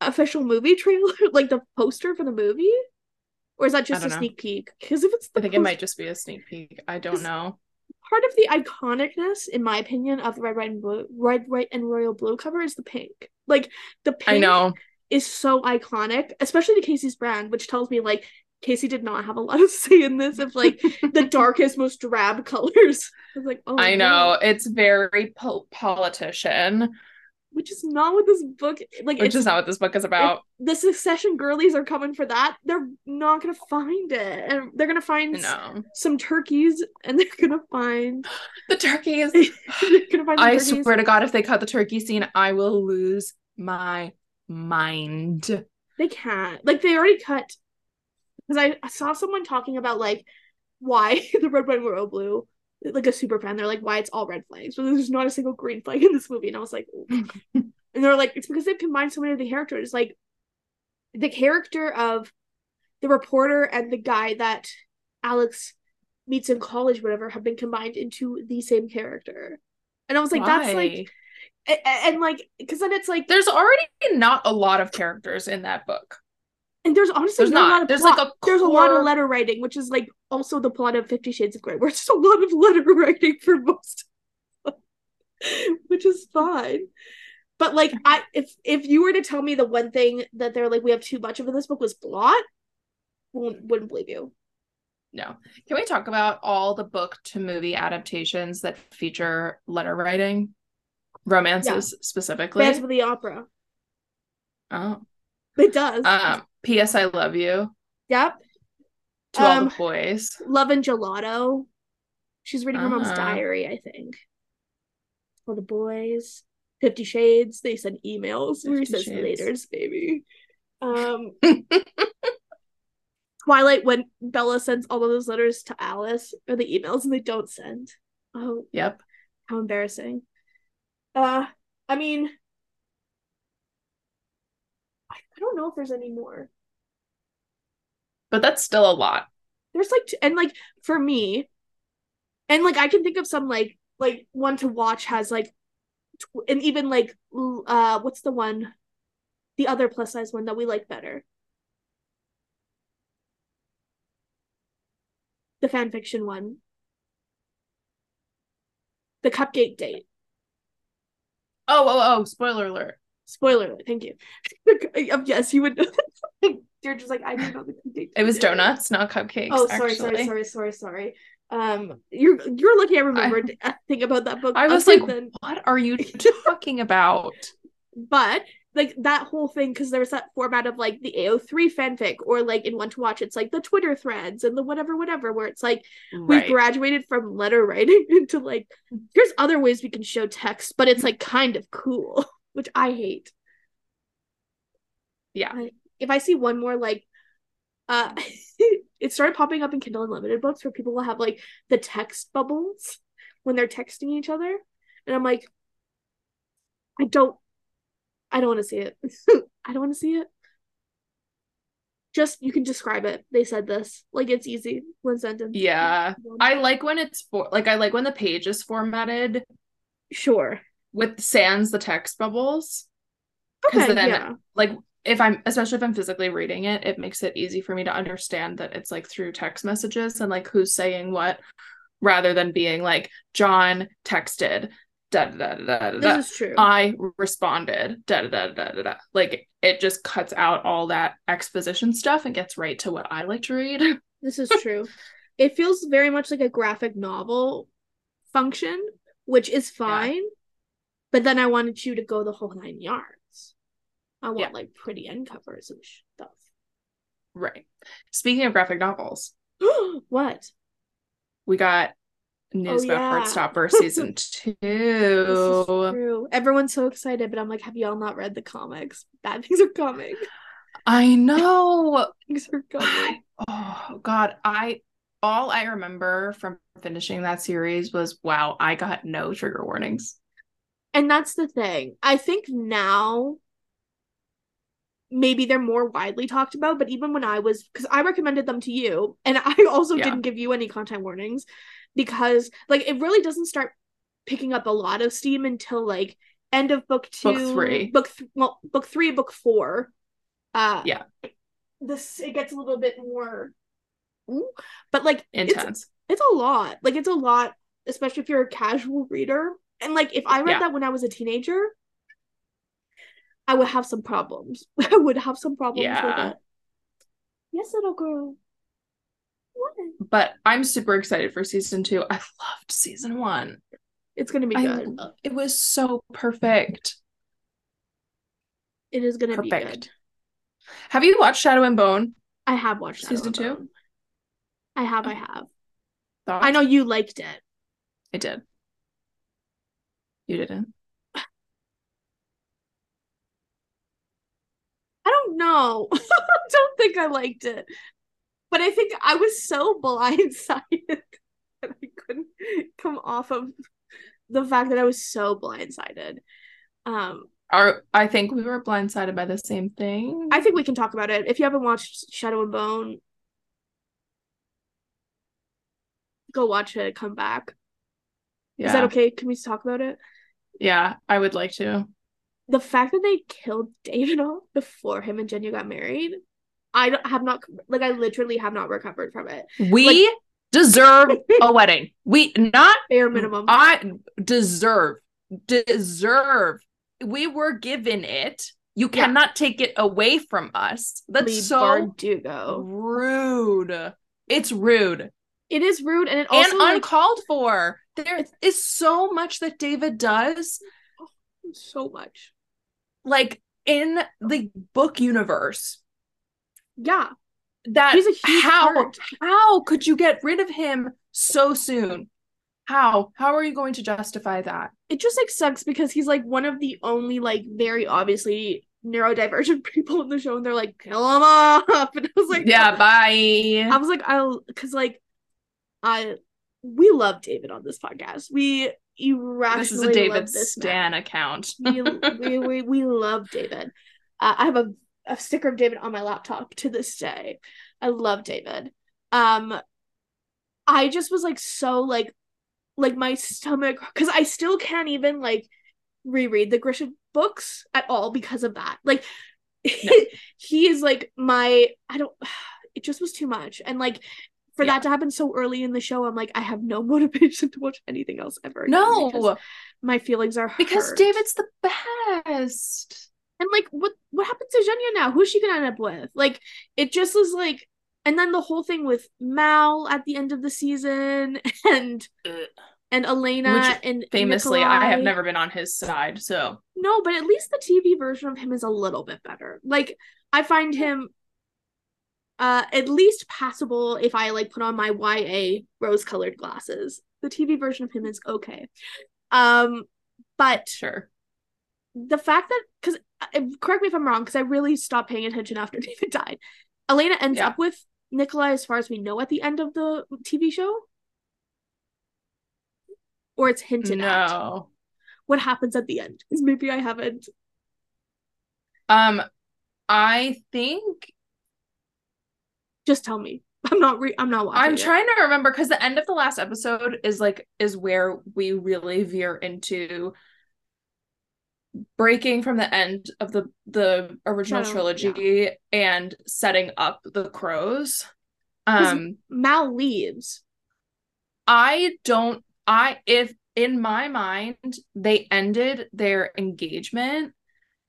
B: official movie trailer? *laughs* like the poster for the movie, or is that just a
C: know.
B: sneak peek? Because if it's the
C: I think it might just be a sneak peek. I don't know.
B: part of the iconicness, in my opinion, of the red, white, and blue, red, white, and royal blue cover is the pink. Like the pink
C: I know.
B: Is so iconic, especially the Casey's brand, which tells me like Casey did not have a lot of say in this. Of like the *laughs* darkest, most drab colors. *laughs* I was like, oh,
C: I
B: no.
C: know. It's very po- politician,
B: which is not what this book like.
C: which
B: it's
C: is not what this book is about.
B: the Succession girlies are coming for that. They're not gonna find it, and they're gonna find s-
C: No.
B: some turkeys, and they're gonna find. *gasps*
C: The turkeys. *laughs*
B: gonna find.
C: I
B: turkeys.
C: swear to God, if they cut the turkey scene, I will lose my mind.
B: They can't. Like they already cut because I, I saw someone talking about like why *laughs* the red, white, and royal blue, like a super fan. They're like, why it's all red flags, but there's not a single green flag in this movie. And I was like, *laughs* and they're like, it's because they've combined so many of the characters. Like the character of the reporter and the guy that Alex meets in college, whatever, have been combined into the same character. And I was like, that's like,
C: Why?
B: And, and like, because then it's like,
C: there's already not a lot of characters in that book.
B: and there's honestly
C: There's
B: not, a
C: not.
B: lot of
C: There's,
B: plot.
C: like, a
B: there's a lot of letter writing, which is like also the plot of Fifty Shades of Grey, where it's a lot of letter *laughs* writing for most, which is fine. But like, I if if you were to tell me the one thing that they're like we have too much of in this book was plot, wouldn't, wouldn't believe you.
C: No. Can we talk about all the book to movie adaptations that feature letter writing? Romances specifically.
B: Phantom of the Opera.
C: Oh.
B: It does.
C: Um, P.S. I love you
B: yep.
C: to all
B: Um,
C: the boys.
B: Love and Gelato. She's reading her mom's
C: Ah.
B: diary, I think. For the boys. Fifty Shades. They send emails where he
C: Fifty
B: says baby. Um *laughs* Twilight when Bella sends all of those letters to Alice or the emails and they don't send. Oh,
C: Yep.
B: how embarrassing. Uh I mean I, I don't know if there's any more.
C: But that's still a lot.
B: there's like t- and like for me and like i can think of some like like one to watch has like tw- and even like uh what's the one the other plus size one that we like better the fan fiction one the cupcake date
C: Oh, oh, oh, spoiler alert.
B: spoiler alert, thank you *laughs* Um, yes you would you're *laughs* just like i do know the cupcake
C: It was donuts, not cupcakes.
B: Oh, sorry,
C: actually.
B: sorry, sorry, sorry, sorry. Um, you're you're lucky I remembered a thing about that book.
C: I was like,
B: than-
C: what are you *laughs* talking about?
B: but like that whole thing because there was that format of like the AO3 fanfic or like in One to Watch, it's like the Twitter threads and the whatever, whatever, where it's like we've graduated from letter writing *laughs* into like here's other ways we can show text, but it's like kind of cool, *laughs* which I hate.
C: Yeah.
B: I- if I see one more like uh *laughs* it started popping up in Kindle Unlimited books where people will have like the text bubbles when they're texting each other. And I'm like, I don't I don't want to see it. *laughs* I don't want to see it. Just you can describe it. They said this. Like it's easy. One sentence.
C: Yeah. I like when it's for like I like when the page is formatted
B: sure.
C: with sans the text bubbles. Because
B: Okay,
C: then
B: yeah.
C: like if I'm especially if I'm physically reading it, it makes it easy for me to understand that it's like through text messages and like who's saying what rather than being like John texted da da da da da.
B: This is true.
C: I responded da da da da da da. Like it just cuts out all that exposition stuff and gets right to what I like to read. *laughs*
B: This is true. it feels very much like a graphic novel function, which is fine. But then I wanted you to go the whole nine yards. I want
C: Yeah.
B: like pretty end covers and stuff.
C: Right. Speaking of graphic novels, *gasps*
B: what?
C: we got Oh, news
B: Oh,
C: about
B: yeah.
C: Heartstopper *laughs* season two.
B: true. Everyone's so excited, but I'm like, have y'all not read the comics? Bad things are coming.
C: I *laughs* know.
B: Things are coming.
C: Oh God, I all I remember from finishing that series was wow, I got no trigger warnings.
B: And that's the thing. I think now maybe they're more widely talked about, but even when I was because I recommended them to you and I *laughs* also
C: Yeah.
B: didn't give you any content warnings because like it really doesn't start picking up a lot of steam until like end of book two
C: Book three.
B: book th- well book three book four uh
C: Yeah.
B: this it gets a little bit more Ooh, but like it's
C: Intense.
B: it's a lot. Like it's a lot, especially if you're a casual reader. And like if I read
C: Yeah.
B: that when I was a teenager, I would have some problems. *laughs* I would have some problems
C: Yeah.
B: with it. Yes, little girl.
C: But I'm super excited for season two. I loved season one.
B: It's gonna be
C: I
B: good.
C: lo- it was so perfect.
B: It is gonna be
C: Perfect.
B: good.
C: Have you watched Shadow and Bone?
B: I have watched Shadow
C: Season two?
B: Bone. I have. I oh. have.
C: Thoughts?
B: I know you liked it.
C: I did. You didn't.
B: I don't know. *laughs* I don't think I liked it. But I think I was so blindsided *laughs* that I couldn't come off of the fact that I was so blindsided. Um,
C: Our, I think we were blindsided by the same thing.
B: I think we can talk about it. If you haven't watched Shadow and Bone, go watch it, come back.
C: yeah.
B: Is that okay? Can we talk about it?
C: Yeah, I would like to.
B: The fact that they killed David off before him and Genya got married, I have not like I literally have not recovered from it.
C: We deserve *laughs* a wedding. We not
B: Bare minimum.
C: I deserve deserve. We were given it. You
B: Yeah.
C: cannot take it away from us. That's so
B: Bardugo.
C: rude. It's rude
B: It is rude and it also
C: and
B: like,
C: uncalled for. There is so much that David does, oh,
B: so much.
C: like in the book universe.
B: Yeah.
C: That
B: He's a huge
C: how
B: part.
C: how could you get rid of him so soon? How how are you going to justify that?
B: It just like sucks because he's like one of the only like very obviously neurodivergent *laughs* people in the show and they're like kill him off *laughs* and I was like
C: yeah, *laughs* bye.
B: I was like I'll because like I we love David on this podcast. We irrationally
C: this is a
B: love
C: David
B: this man.
C: Stan account.
B: we, we, we, we love David. Uh, I have a, a sticker of David on my laptop to this day. I love David. Um, I just was like so like like my stomach because I still can't even like reread the Grisha books at all because of that. Like
C: No. *laughs*
B: he is like my I don't *sighs* it just was too much and like for
C: Yeah.
B: that to happen so early in the show I'm like I have no *laughs* motivation to watch anything else ever
C: no,
B: my feelings are
C: because
B: hurt.
C: David's the best.
B: And like what what happens to Genya now? Who's she gonna end up with? Like it just was like and then the whole thing with Mal at the end of the season *laughs* and and Alina
C: Which,
B: and
C: Famously, I have never been on his side, so
B: No, but at least the TV version of him is a little bit better. Like I find him uh at least passable if I like put on my YA rose colored glasses. The TV version of him is okay. Um but
C: sure.
B: the fact that because correct me if I'm wrong because I really stopped paying attention after *laughs* David died. Alina ends
C: Yeah.
B: up with Nikolai as far as we know at the end of the TV show, or it's hinted at.
C: No.
B: What happens at the end? Because maybe I haven't.
C: Um, I think
B: Just tell me. I'm not. Re- I'm not watching.
C: I'm
B: it.
C: trying to remember because the end of the last episode is like is where we really veer into breaking from the end of the the original trilogy and setting up the crows. Um
B: Mal leaves.
C: I don't I if in my mind they ended their engagement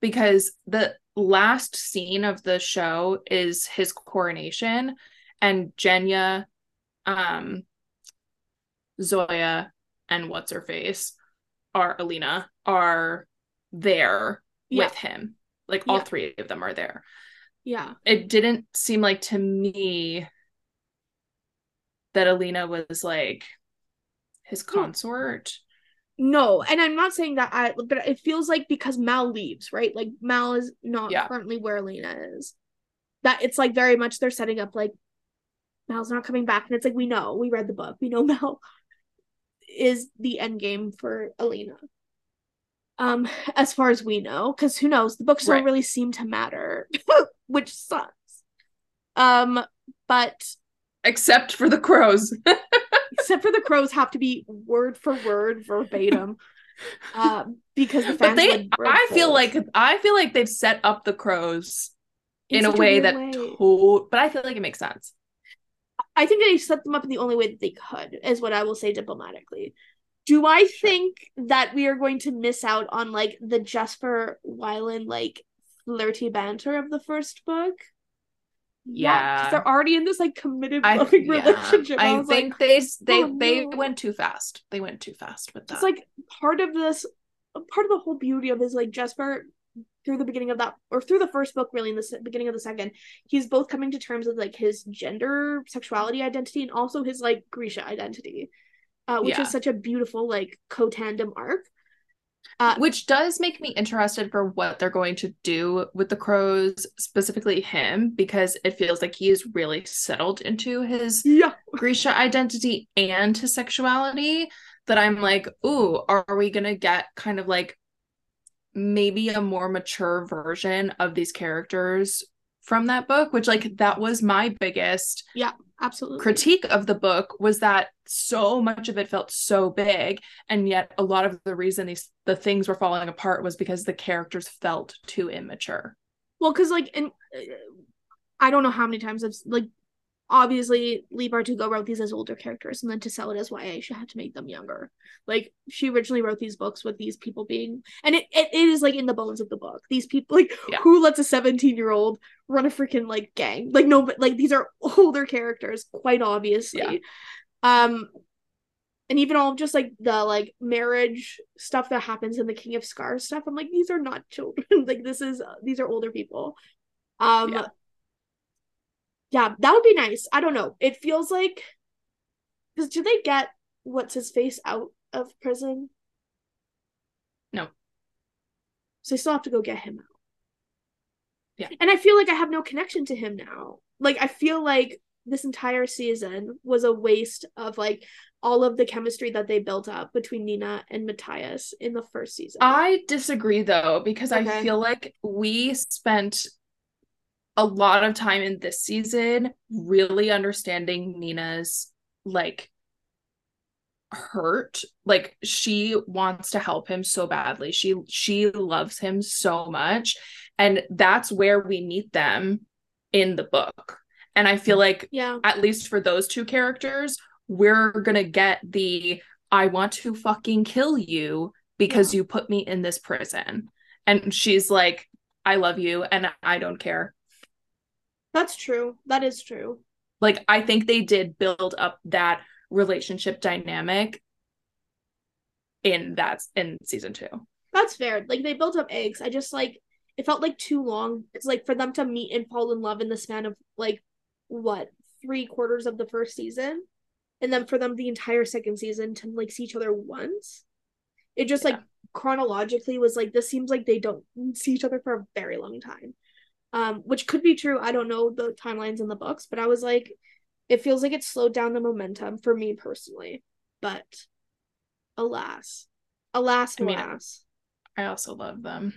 C: because the last scene of the show is his coronation and Genya um Zoya and what's her face are Alina are there
B: Yeah.
C: with him like all
B: Yeah.
C: three of them are there
B: Yeah.
C: it didn't seem like to me that Alina was like his consort.
B: No, and I'm not saying that I, but it feels like because Mal leaves, right? Like Mal is not
C: Yeah.
B: currently where Alina is. That it's like very much they're setting up like Mal's not coming back, and it's like we know, we read the book, we know *laughs* Mal is the end game for Alina. Um, *laughs* as far as we know, because who knows, the books don't really seem to matter, *laughs* which sucks. Um, but
C: Except for the crows. *laughs*
B: except for the crows have to be word for word verbatim. Um, because the
C: but they I feel like I feel like they've set up the crows in, a way
B: weird
C: that
B: way.
C: to- but I feel like it makes sense.
B: I think they set them up in the only way that they could, is what I will say diplomatically. Do I think that we are going to miss out on like the Jasper Wylan like flirty banter of the first book?
C: Yeah.
B: because they're already in this like committed
C: I,
B: loving
C: yeah,
B: relationship.
C: I
B: was
C: think
B: like,
C: they they
B: oh,
C: they
B: no.
C: went too fast. They went too fast with that.
B: it's like part of this, part of the whole beauty of is like Jasper through the beginning of that or through the first book really in the beginning of the second he's both coming to terms with like his gender sexuality identity and also his like grisha identity uh which
C: Yeah.
B: is such a beautiful like co-tandem arc Uh,
C: Which does make me interested for what they're going to do with the crows, specifically him, because it feels like he is really settled into his
B: yeah.
C: Grisha identity and his sexuality. That I'm like, ooh, are we gonna get kind of like maybe a more mature version of these characters from that book? Which, like, that was my biggest
B: Absolutely.
C: critique of the book was that so much of it felt so big and yet a lot of the reason these the things were falling apart was because the characters felt too immature
B: Well, because like, and uh, I don't know how many times I've like, obviously Leigh Bardugo wrote these as older characters, and then to sell it as YA, she had to make them younger. Like she originally wrote these books with these people being, and it it, it is like in the bones of the book. These people, like,
C: Yeah.
B: who lets a seventeen year old run a freaking like gang? Like no, but like these are older characters, quite obviously. Um. And even all of just like the like marriage stuff that happens in the King of Scars stuff, I'm like, these are not children. *laughs* like this is these are older people. Um
C: Yeah.
B: Yeah, that would be nice. I don't know. It feels like because do they get what's his face out of prison?
C: No.
B: So they still have to go get him out.
C: Yeah.
B: And I feel like I have no connection to him now. Like I feel like this entire season was a waste of like all of the chemistry that they built up between Nina and Matthias in the first season.
C: i disagree though because i feel like we spent a lot of time in this season really understanding nina's like hurt. Like she wants to help him so badly. She she loves him so much. And that's where we meet them in the book. And i feel like
B: yeah.
C: at least for those two characters we're gonna get the i want to fucking kill you because you put me in this prison. And she's like i love you and i don't care
B: That's true. That is true.
C: like i think they did build up that relationship dynamic in that in season two
B: That's fair. Like they built up eggs. I just like it felt like too long. It's like for them to meet and fall in love in the span of like what three quarters of the first season, and then for them the entire second season to like see each other once. It just like chronologically was like this seems like they don't see each other for a very long time. Um, which could be true. I don't know the timelines in the books, but I was like, it feels like it slowed down the momentum for me personally. But alas, alas,
C: I mean,
B: alas.
C: i also love them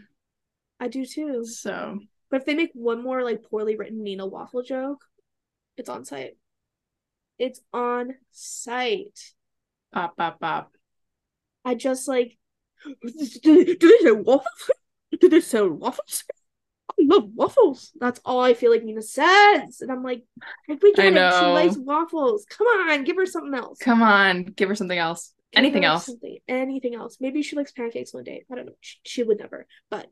B: I do too.
C: so
B: But if they make one more like poorly written Nina waffle joke, it's on site. It's on site.
C: pop pop pop
B: I just like do, *gasps* do they sell waffles? Do they sell waffles? *laughs* Love waffles. That's all I feel like Nina says. And I'm like, I we get it. She likes waffles. Come on, give her something else.
C: come on give her something else
B: Give
C: anything else
B: Something, anything else. Maybe she likes pancakes one day. I don't know. She, she would never, but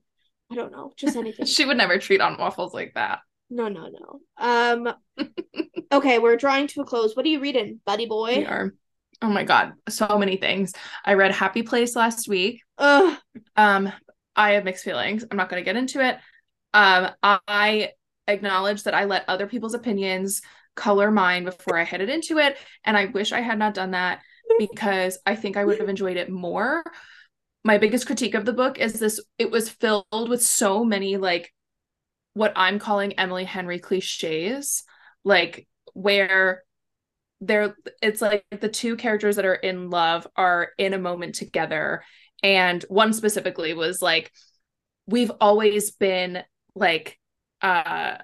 B: I don't know. Just *laughs* anything.
C: she would never treat on waffles like that
B: No, no, no. Um *laughs* okay, we're drawing to a close. What are you reading, buddy
C: we
B: boy?
C: are oh my god so many things i read happy place last week
B: Ugh.
C: Um, I have mixed feelings. I'm not going to get into it. Um, I acknowledge that I let other people's opinions color mine before I headed into it, and I wish I had not done that because I think I would have enjoyed it more. My biggest critique of the book is this it was filled with so many like what I'm calling Emily Henry cliches, like where they're it's like the two characters that are in love are in a moment together and one specifically was like we've always been like uh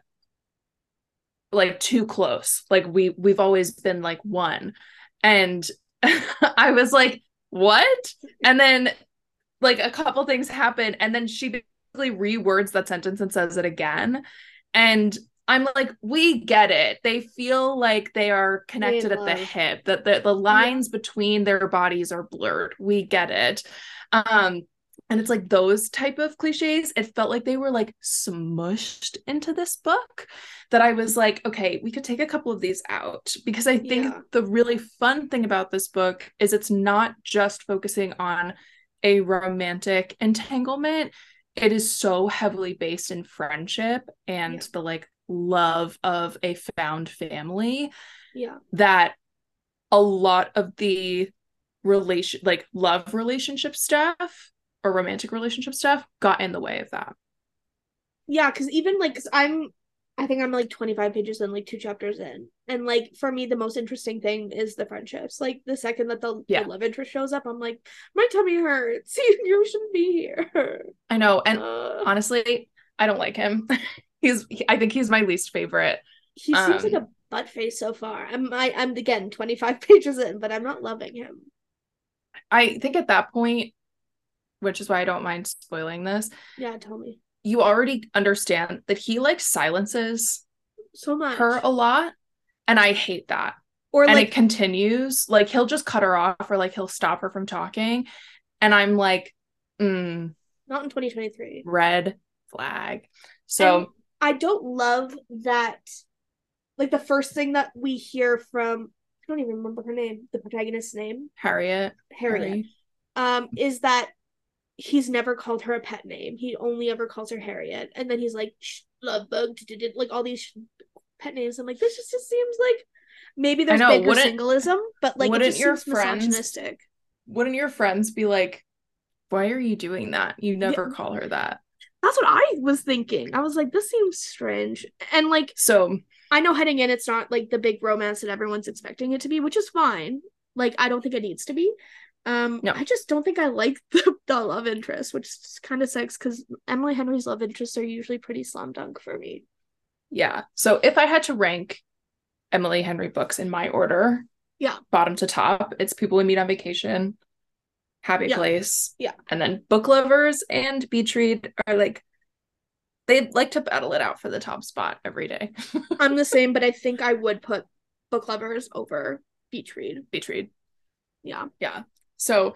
C: like too close. Like we we've always been like one. And *laughs* i was like what? And then like a couple things happen and then she basically rewords that sentence and says it again. And i'm like we get it. They feel like they are connected at the hip that the, the lines between their bodies are blurred. We get it. Um and it's like those type of cliches it felt like they were like smushed into this book that i was like okay we could take a couple of these out because i think
B: Yeah.
C: the really fun thing about this book is it's not just focusing on a romantic entanglement it is so heavily based in friendship and
B: Yeah.
C: the like love of a found family
B: Yeah.
C: that a lot of the relation like love relationship stuff or romantic relationship stuff got in the way of that.
B: Yeah, because even like, cause I'm, I think I'm like 25 pages in, like two chapters in. And like, for me, the most interesting thing is the friendships. Like, the second that the,
C: Yeah.
B: the love interest shows up, I'm like, my tummy hurts. *laughs* You, shouldn't be here.
C: I know. And
B: Uh,
C: honestly, I don't like him. *laughs* he's I think he's my least favorite.
B: he seems like
C: um,
B: a butt face so far. I'm, I, I'm again 25 *laughs* pages in, but I'm not loving him.
C: I think at that point, which is why I don't mind spoiling this,
B: Yeah, tell me.
C: you already understand that he like silences
B: So much.
C: her a lot. And I hate that.
B: or
C: and
B: like,
C: it continues. Like he'll just cut her off or like he'll stop her from talking. And I'm like, mm,
B: not in 2023.
C: red flag. So
B: And I don't love that. Like the first thing that we hear from, I don't even remember her name, the protagonist's name,
C: Harriet,
B: Harriet,
C: Harry-
B: um, is that he's never called her a pet name. He only ever calls her Harriet, and then he's like love bug, like all these pet names. I'm like, this just, just seems like maybe there's bigger singleism, but like
C: wouldn't your friends-
B: misogynistic.
C: wouldn't your friends be like, why are you doing that? You never call her that.
B: That's what I was thinking. I was like, this seems strange, and like
C: So
B: I know heading in, it's not like the big romance that everyone's expecting it to be, which is fine. Like, I don't think it needs to be. Um,
C: No.
B: I just don't think I like *laughs* the, the love interest, which kind of sucks because Emily Henry's love interests are usually pretty slam dunk for me.
C: yeah. So if I had to rank Emily Henry books in my order,
B: Yeah.
C: bottom to top, it's People We Meet on Vacation, Happy
B: Yeah.
C: Place,
B: Yeah.
C: and then Book Lovers and Beach Read are like they like to battle it out for the top spot every day. *laughs*
B: I'm the same, but I think I would put book lovers over beach read.
C: Beach Read.
B: Yeah.
C: Yeah. So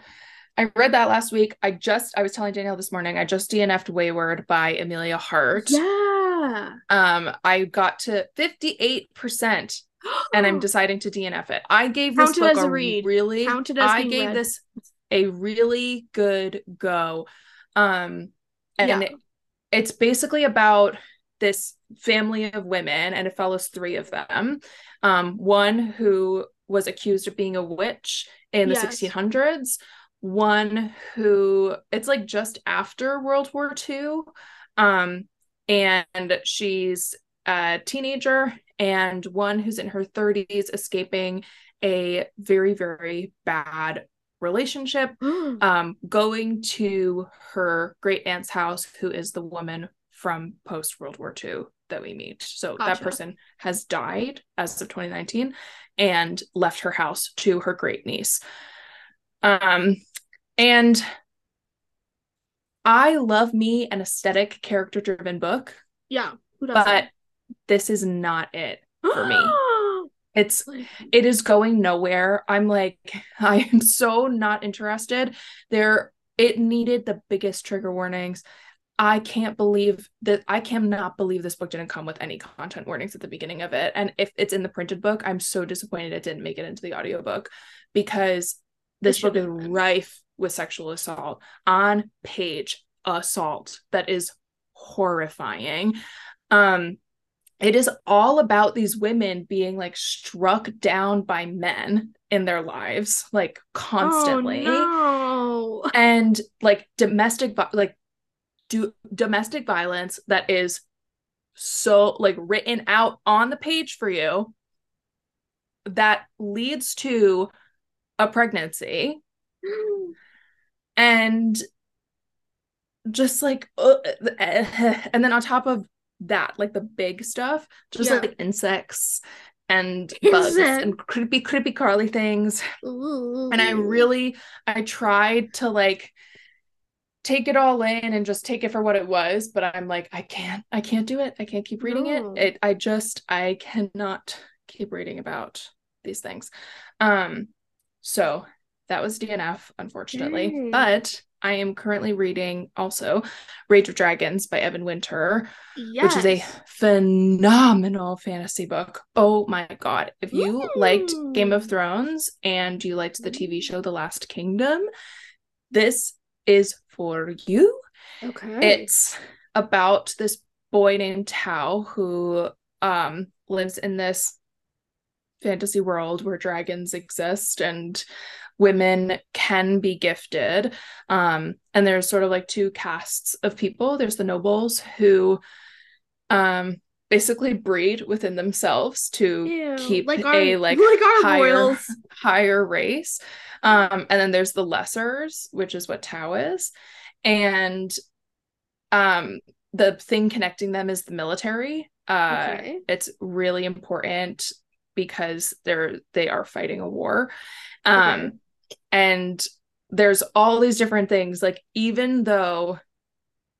C: I read that last week. I just I was telling Danielle this morning, I just DNF'd Weyward by Emilia Hart.
B: Yeah.
C: Um, I got to 58% *gasps* and I'm deciding to DNF it. I gave this
B: Count it
C: book
B: as
C: a
B: a read.
C: really
B: Count it as
C: I gave
B: read.
C: this a really good go. Um and
B: Yeah.
C: it- it's basically about this family of women and it follows three of them. Um one who was accused of being a witch in the
B: Yes.
C: 1600s, one who it's like just after World War II. Um and she's a teenager and one who's in her 30s escaping a very very bad relationship *gasps* um going to her great aunt's house who is the woman from post world war ii that we meet. So that person has died as of 2019 and left her house to her great niece. Um and i love me an aesthetic character driven book
B: yeah.
C: But this is not it for me. *gasps* it's it is going nowhere. I'm like *laughs* i am so not interested. There it needed the biggest trigger warnings i can't believe that i cannot believe this book didn't come with any content warnings at the beginning of it and if it's in the printed book i'm so disappointed it didn't make it into the audiobook because this book is
B: shouldn't have been.
C: rife with sexual assault on page assault that is horrifying um it is all about these women being like struck down by men in their lives like constantly
B: Oh, no.
C: and like domestic like do domestic violence that is so like written out on the page for you that leads to a pregnancy. *gasps* And just like uh, and then on top of that like the big stuff just
B: Yeah.
C: like insects and bugs and creepy creepy crawly things. And i really i tried to like take it all in and just take it for what it was but i'm like i can't i can't do it i can't keep reading
B: No.
C: it it i just i cannot keep reading about these things um so that was dnf unfortunately
B: Dang.
C: but i am currently reading also rage of dragons by evan winter
B: yes.
C: which is a phenomenal fantasy book. Oh my god. If you liked Game of Thrones and you liked the TV show The Last Kingdom, this is for you.
B: okay.
C: It's about this boy named Tau who um lives in this fantasy world where dragons exist and women can be gifted. Um, and there's sort of like two castes of people. There's the nobles who um basically breed within themselves to
B: Ew,
C: keep
B: like our-
C: a like,
B: like our
C: higher
B: royals.
C: higher race. Um, and then there's the lessers, which is what Tau is. And um the thing connecting them is the military. Uh
B: Okay.
C: it's really important because they're they are fighting a war. Um
B: Okay.
C: and there's all these different things like even though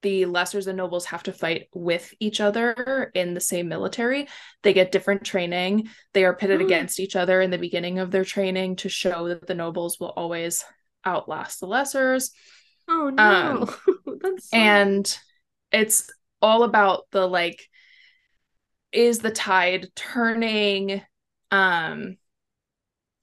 C: the lessers and nobles have to fight with each other in the same military. They get different training. They are pitted
B: Mm.
C: against each other in the beginning of their training to show that the nobles will always outlast the lessers.
B: Oh no. *laughs* That's so-
C: and it's all about the like is the tide turning? Um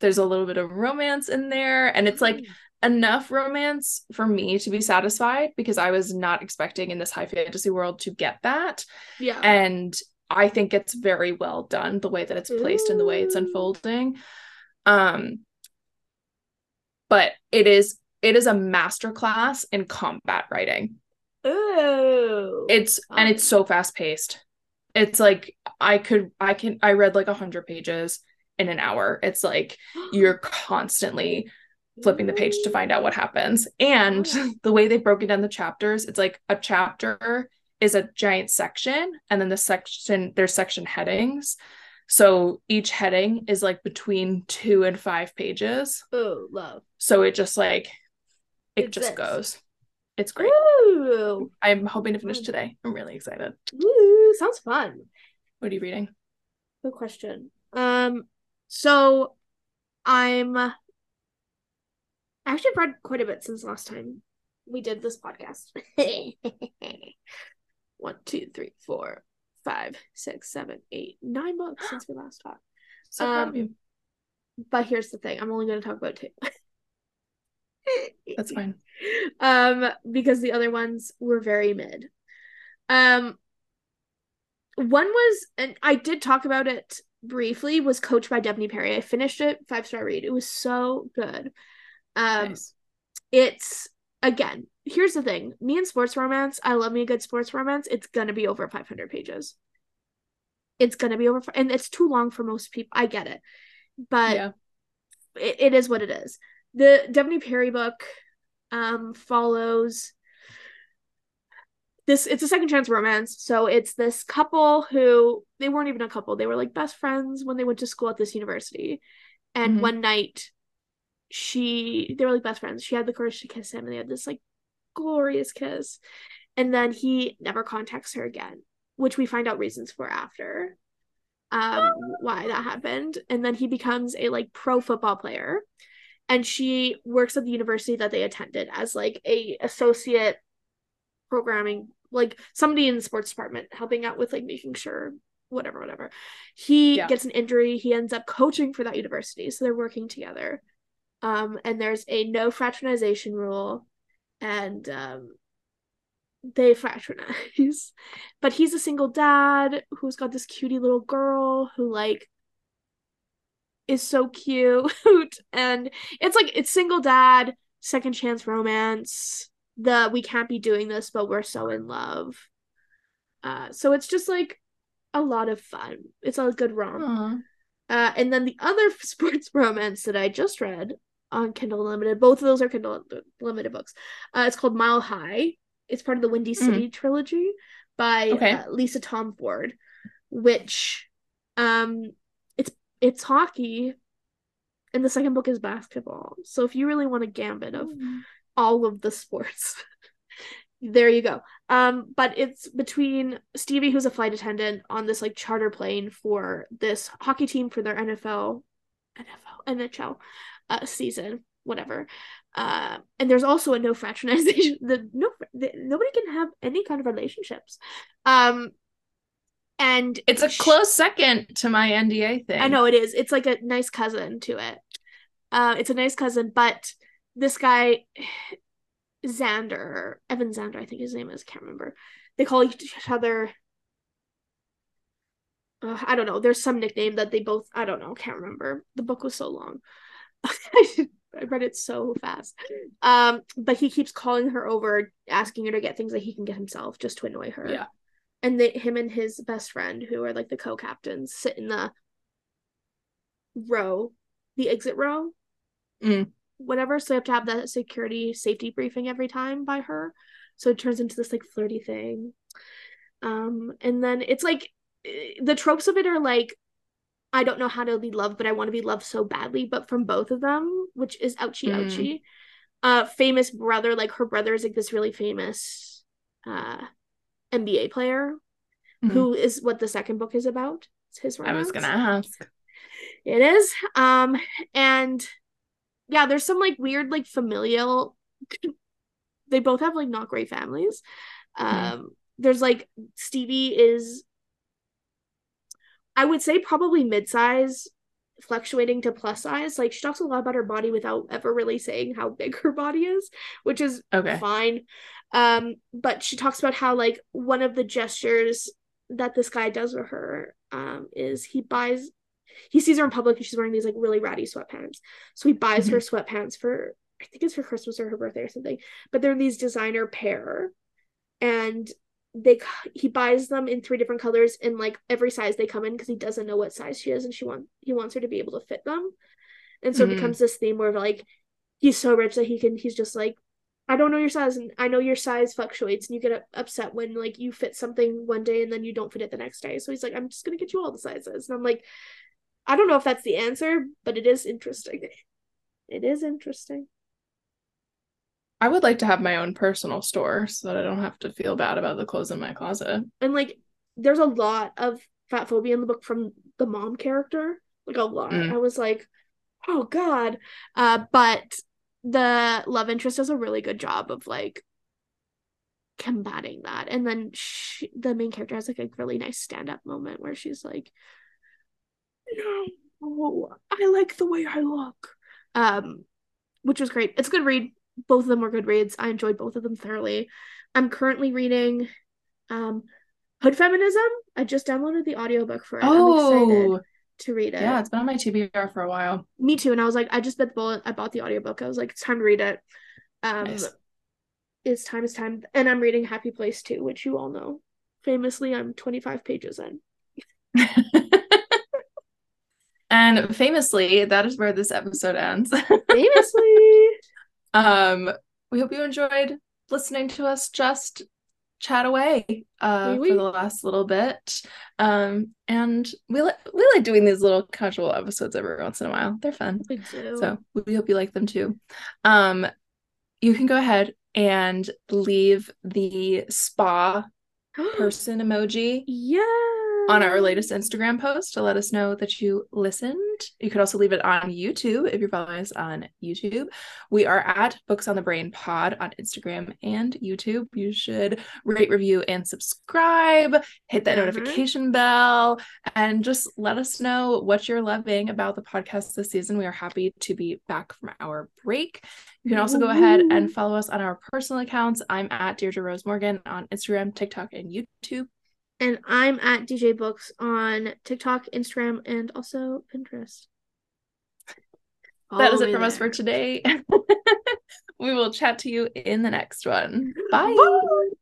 C: there's a little bit of romance in there and it's like enough romance for me to be satisfied because I was not expecting in this high fantasy world to get that.
B: Yeah.
C: and I think it's very well done the way that it's placed and the way it's unfolding. Um but it is it is a masterclass in combat writing.
B: Ooh.
C: it's and it's so fast paced it's like i could i can i read like a 100 pages in an hour. It's like *gasps* you're constantly flipping the page to find out what happens and
B: Oh.
C: the way they've broken down the chapters it's like a chapter is a giant section and then the section there's section headings so each heading is like between two and five pages
B: Oh, love.
C: so it just like it
B: It's
C: just goes it's great
B: Ooh.
C: i'm hoping to finish today i'm really excited
B: Ooh, sounds fun.
C: what are you reading
B: Good question. Um, so I'm I actually read quite a bit since last time we did this podcast. *laughs* One, two, three, four, five, six, seven, eight, nine books since we last talked.
C: so
B: Um, But here's the thing: I'm only going to talk about two.
C: that's fine *laughs*
B: um because the other ones were very mid um one was and i did talk about it briefly was coached by Devney Perry. I finished it, five star read. It was so good. Um
C: nice.
B: it's again, here's the thing. Me and sports romance, I love me a good sports romance. It's gonna be over 500 pages. It's gonna be over and it's too long for most people. I get it. But
C: yeah
B: it, it is what it is. The Devney Perry book um follows this it's a second chance romance. So it's this couple who they weren't even a couple. They were like best friends when they went to school at this university. And
C: Mhm.
B: one night she they were like best friends. She had the courage to kiss him and they had this like glorious kiss. And then he never contacts her again, which we find out reasons for after um why that happened and then he becomes a like pro football player and she works at the university that they attended as like a associate programming like somebody in the sports department helping out with like making sure whatever whatever he
C: Yeah.
B: gets an injury he ends up coaching for that university so they're working together um and there's a no fraternization rule and um they fraternize. *laughs* But he's a single dad who's got this cutie little girl who like is so cute. *laughs* And it's like it's single dad second chance romance the we can't be doing this but we're so in love. Uh so it's just like a lot of fun. It's a good
C: rom.
B: Uh and then the other *laughs* sports romance that i just read on kindle unlimited both of those are kindle unlimited books uh it's called mile high it's part of the windy city trilogy by
C: Okay.
B: uh, lisa Tomforde which um it's it's hockey and the second book is basketball so if you really want a gambit of all of the sports. *laughs* there you go. Um, but it's between Stevie, who's a flight attendant on this like charter plane for this hockey team for their NFL, NFL, NHL uh, season, whatever. Uh, and there's also a no fraternization. *laughs* The no, the, nobody can have any kind of relationships. Um, and
C: It's a close second to my NDA thing.
B: I know it is. It's like a nice cousin to it. Uh, it's a nice cousin, but this guy, *sighs* Xander, Evan Xander, I think his name is. Can't remember. They call each other. Uh, I don't know. There's some nickname that they both. I don't know. Can't remember. The book was so long. *laughs* I read it so fast. Um, but he keeps calling her over, asking her to get things that he can get himself just to annoy her.
C: Yeah.
B: And they, him and his best friend, who are like the co-captains, sit in the row, the exit row,
C: Mm.
B: whatever. So they have to have that security safety briefing every time by her. So it turns into this like flirty thing. Um, and then it's like eh, the tropes of it are like I don't know how to be loved, but I want to be loved so badly. But from both of them, which is ouchie
C: Mm.
B: ouchie. Uh, famous brother, like her brother is like this really famous uh NBA player
C: Mhm.
B: who is what the second book is about. It's his
C: I was gonna ask.
B: It is. Um, and yeah, there's some like weird, like familial. *coughs* they both have like not great families. Um, there's like Stevie is, I would say probably mid-size, fluctuating to plus size. Like she talks a lot about her body without ever really saying how big her body is, which is
C: Okay.
B: fine. Um, but she talks about how like one of the gestures that this guy does with her um is he buys he sees her in public and she's wearing these like really ratty sweatpants. So he buys her sweatpants for I think it's for Christmas or her birthday or something. But they're these designer pair and they he buys them in three different colors in like every size they come in because he doesn't know what size she is and she want he wants her to be able to fit them. And so
C: Mhm.
B: it becomes this theme where like he's so rich that he can he's just like I don't know your size and I know your size fluctuates and you get upset when like you fit something one day and then you don't fit it the next day. So he's like I'm just going to get you all the sizes. And I'm like I don't know if that's the answer, but it is interesting. *laughs* It is interesting.
C: I would like to have my own personal store so that I don't have to feel bad about the clothes in my closet.
B: And like there's a lot of fat phobia in the book from the mom character. Like a lot.
C: Mm.
B: I was like, oh God. Uh but the love interest does a really good job of like combating that. And then she, the main character has like a really nice stand-up moment where she's like, no, I like the way I look. Um, which was great. It's a good read. Both of them were good reads. I enjoyed both of them thoroughly. I'm currently reading um Hood Feminism. I just downloaded the audiobook for it. I'm excited
C: Oh,
B: to read it.
C: yeah, it's been on my TBR for a while.
B: Me too. And I was like, I just bit the bullet. I bought the audiobook. I was like, it's time to read it. Um
C: Nice.
B: it's time, it's time. And I'm reading Happy Place too, which you all know. Famously, I'm 25 pages in. *laughs*
C: and famously, that is where this episode ends. *laughs*
B: Famously.
C: Um, we hope you enjoyed listening to us just chat away uh
B: Oui,
C: for the last little bit. Um, and we like we like doing these little casual episodes every once in a while. They're fun.
B: We do.
C: So we hope you like them too. Um, you can go ahead and leave the spa *gasps* person emoji
B: yeah.
C: On our latest Instagram post to let us know that you listened. You could also leave it on YouTube if you're following us on YouTube. We are at Books on the Brain Pod on Instagram and YouTube. You should rate, review, and subscribe. Hit that
B: Mhm.
C: notification bell and just let us know what you're loving about the podcast this season. We are happy to be back from our break. You can also go ahead and follow us on our personal accounts. I'm at Deirdre Rose Morgan on Instagram, TikTok, and YouTube.
B: And I'm at DJ Books on TikTok, Instagram, and also Pinterest.
C: that is it
B: me
C: from us for today. *laughs* we will chat to you in the next one. *laughs* Bye.
B: Bye.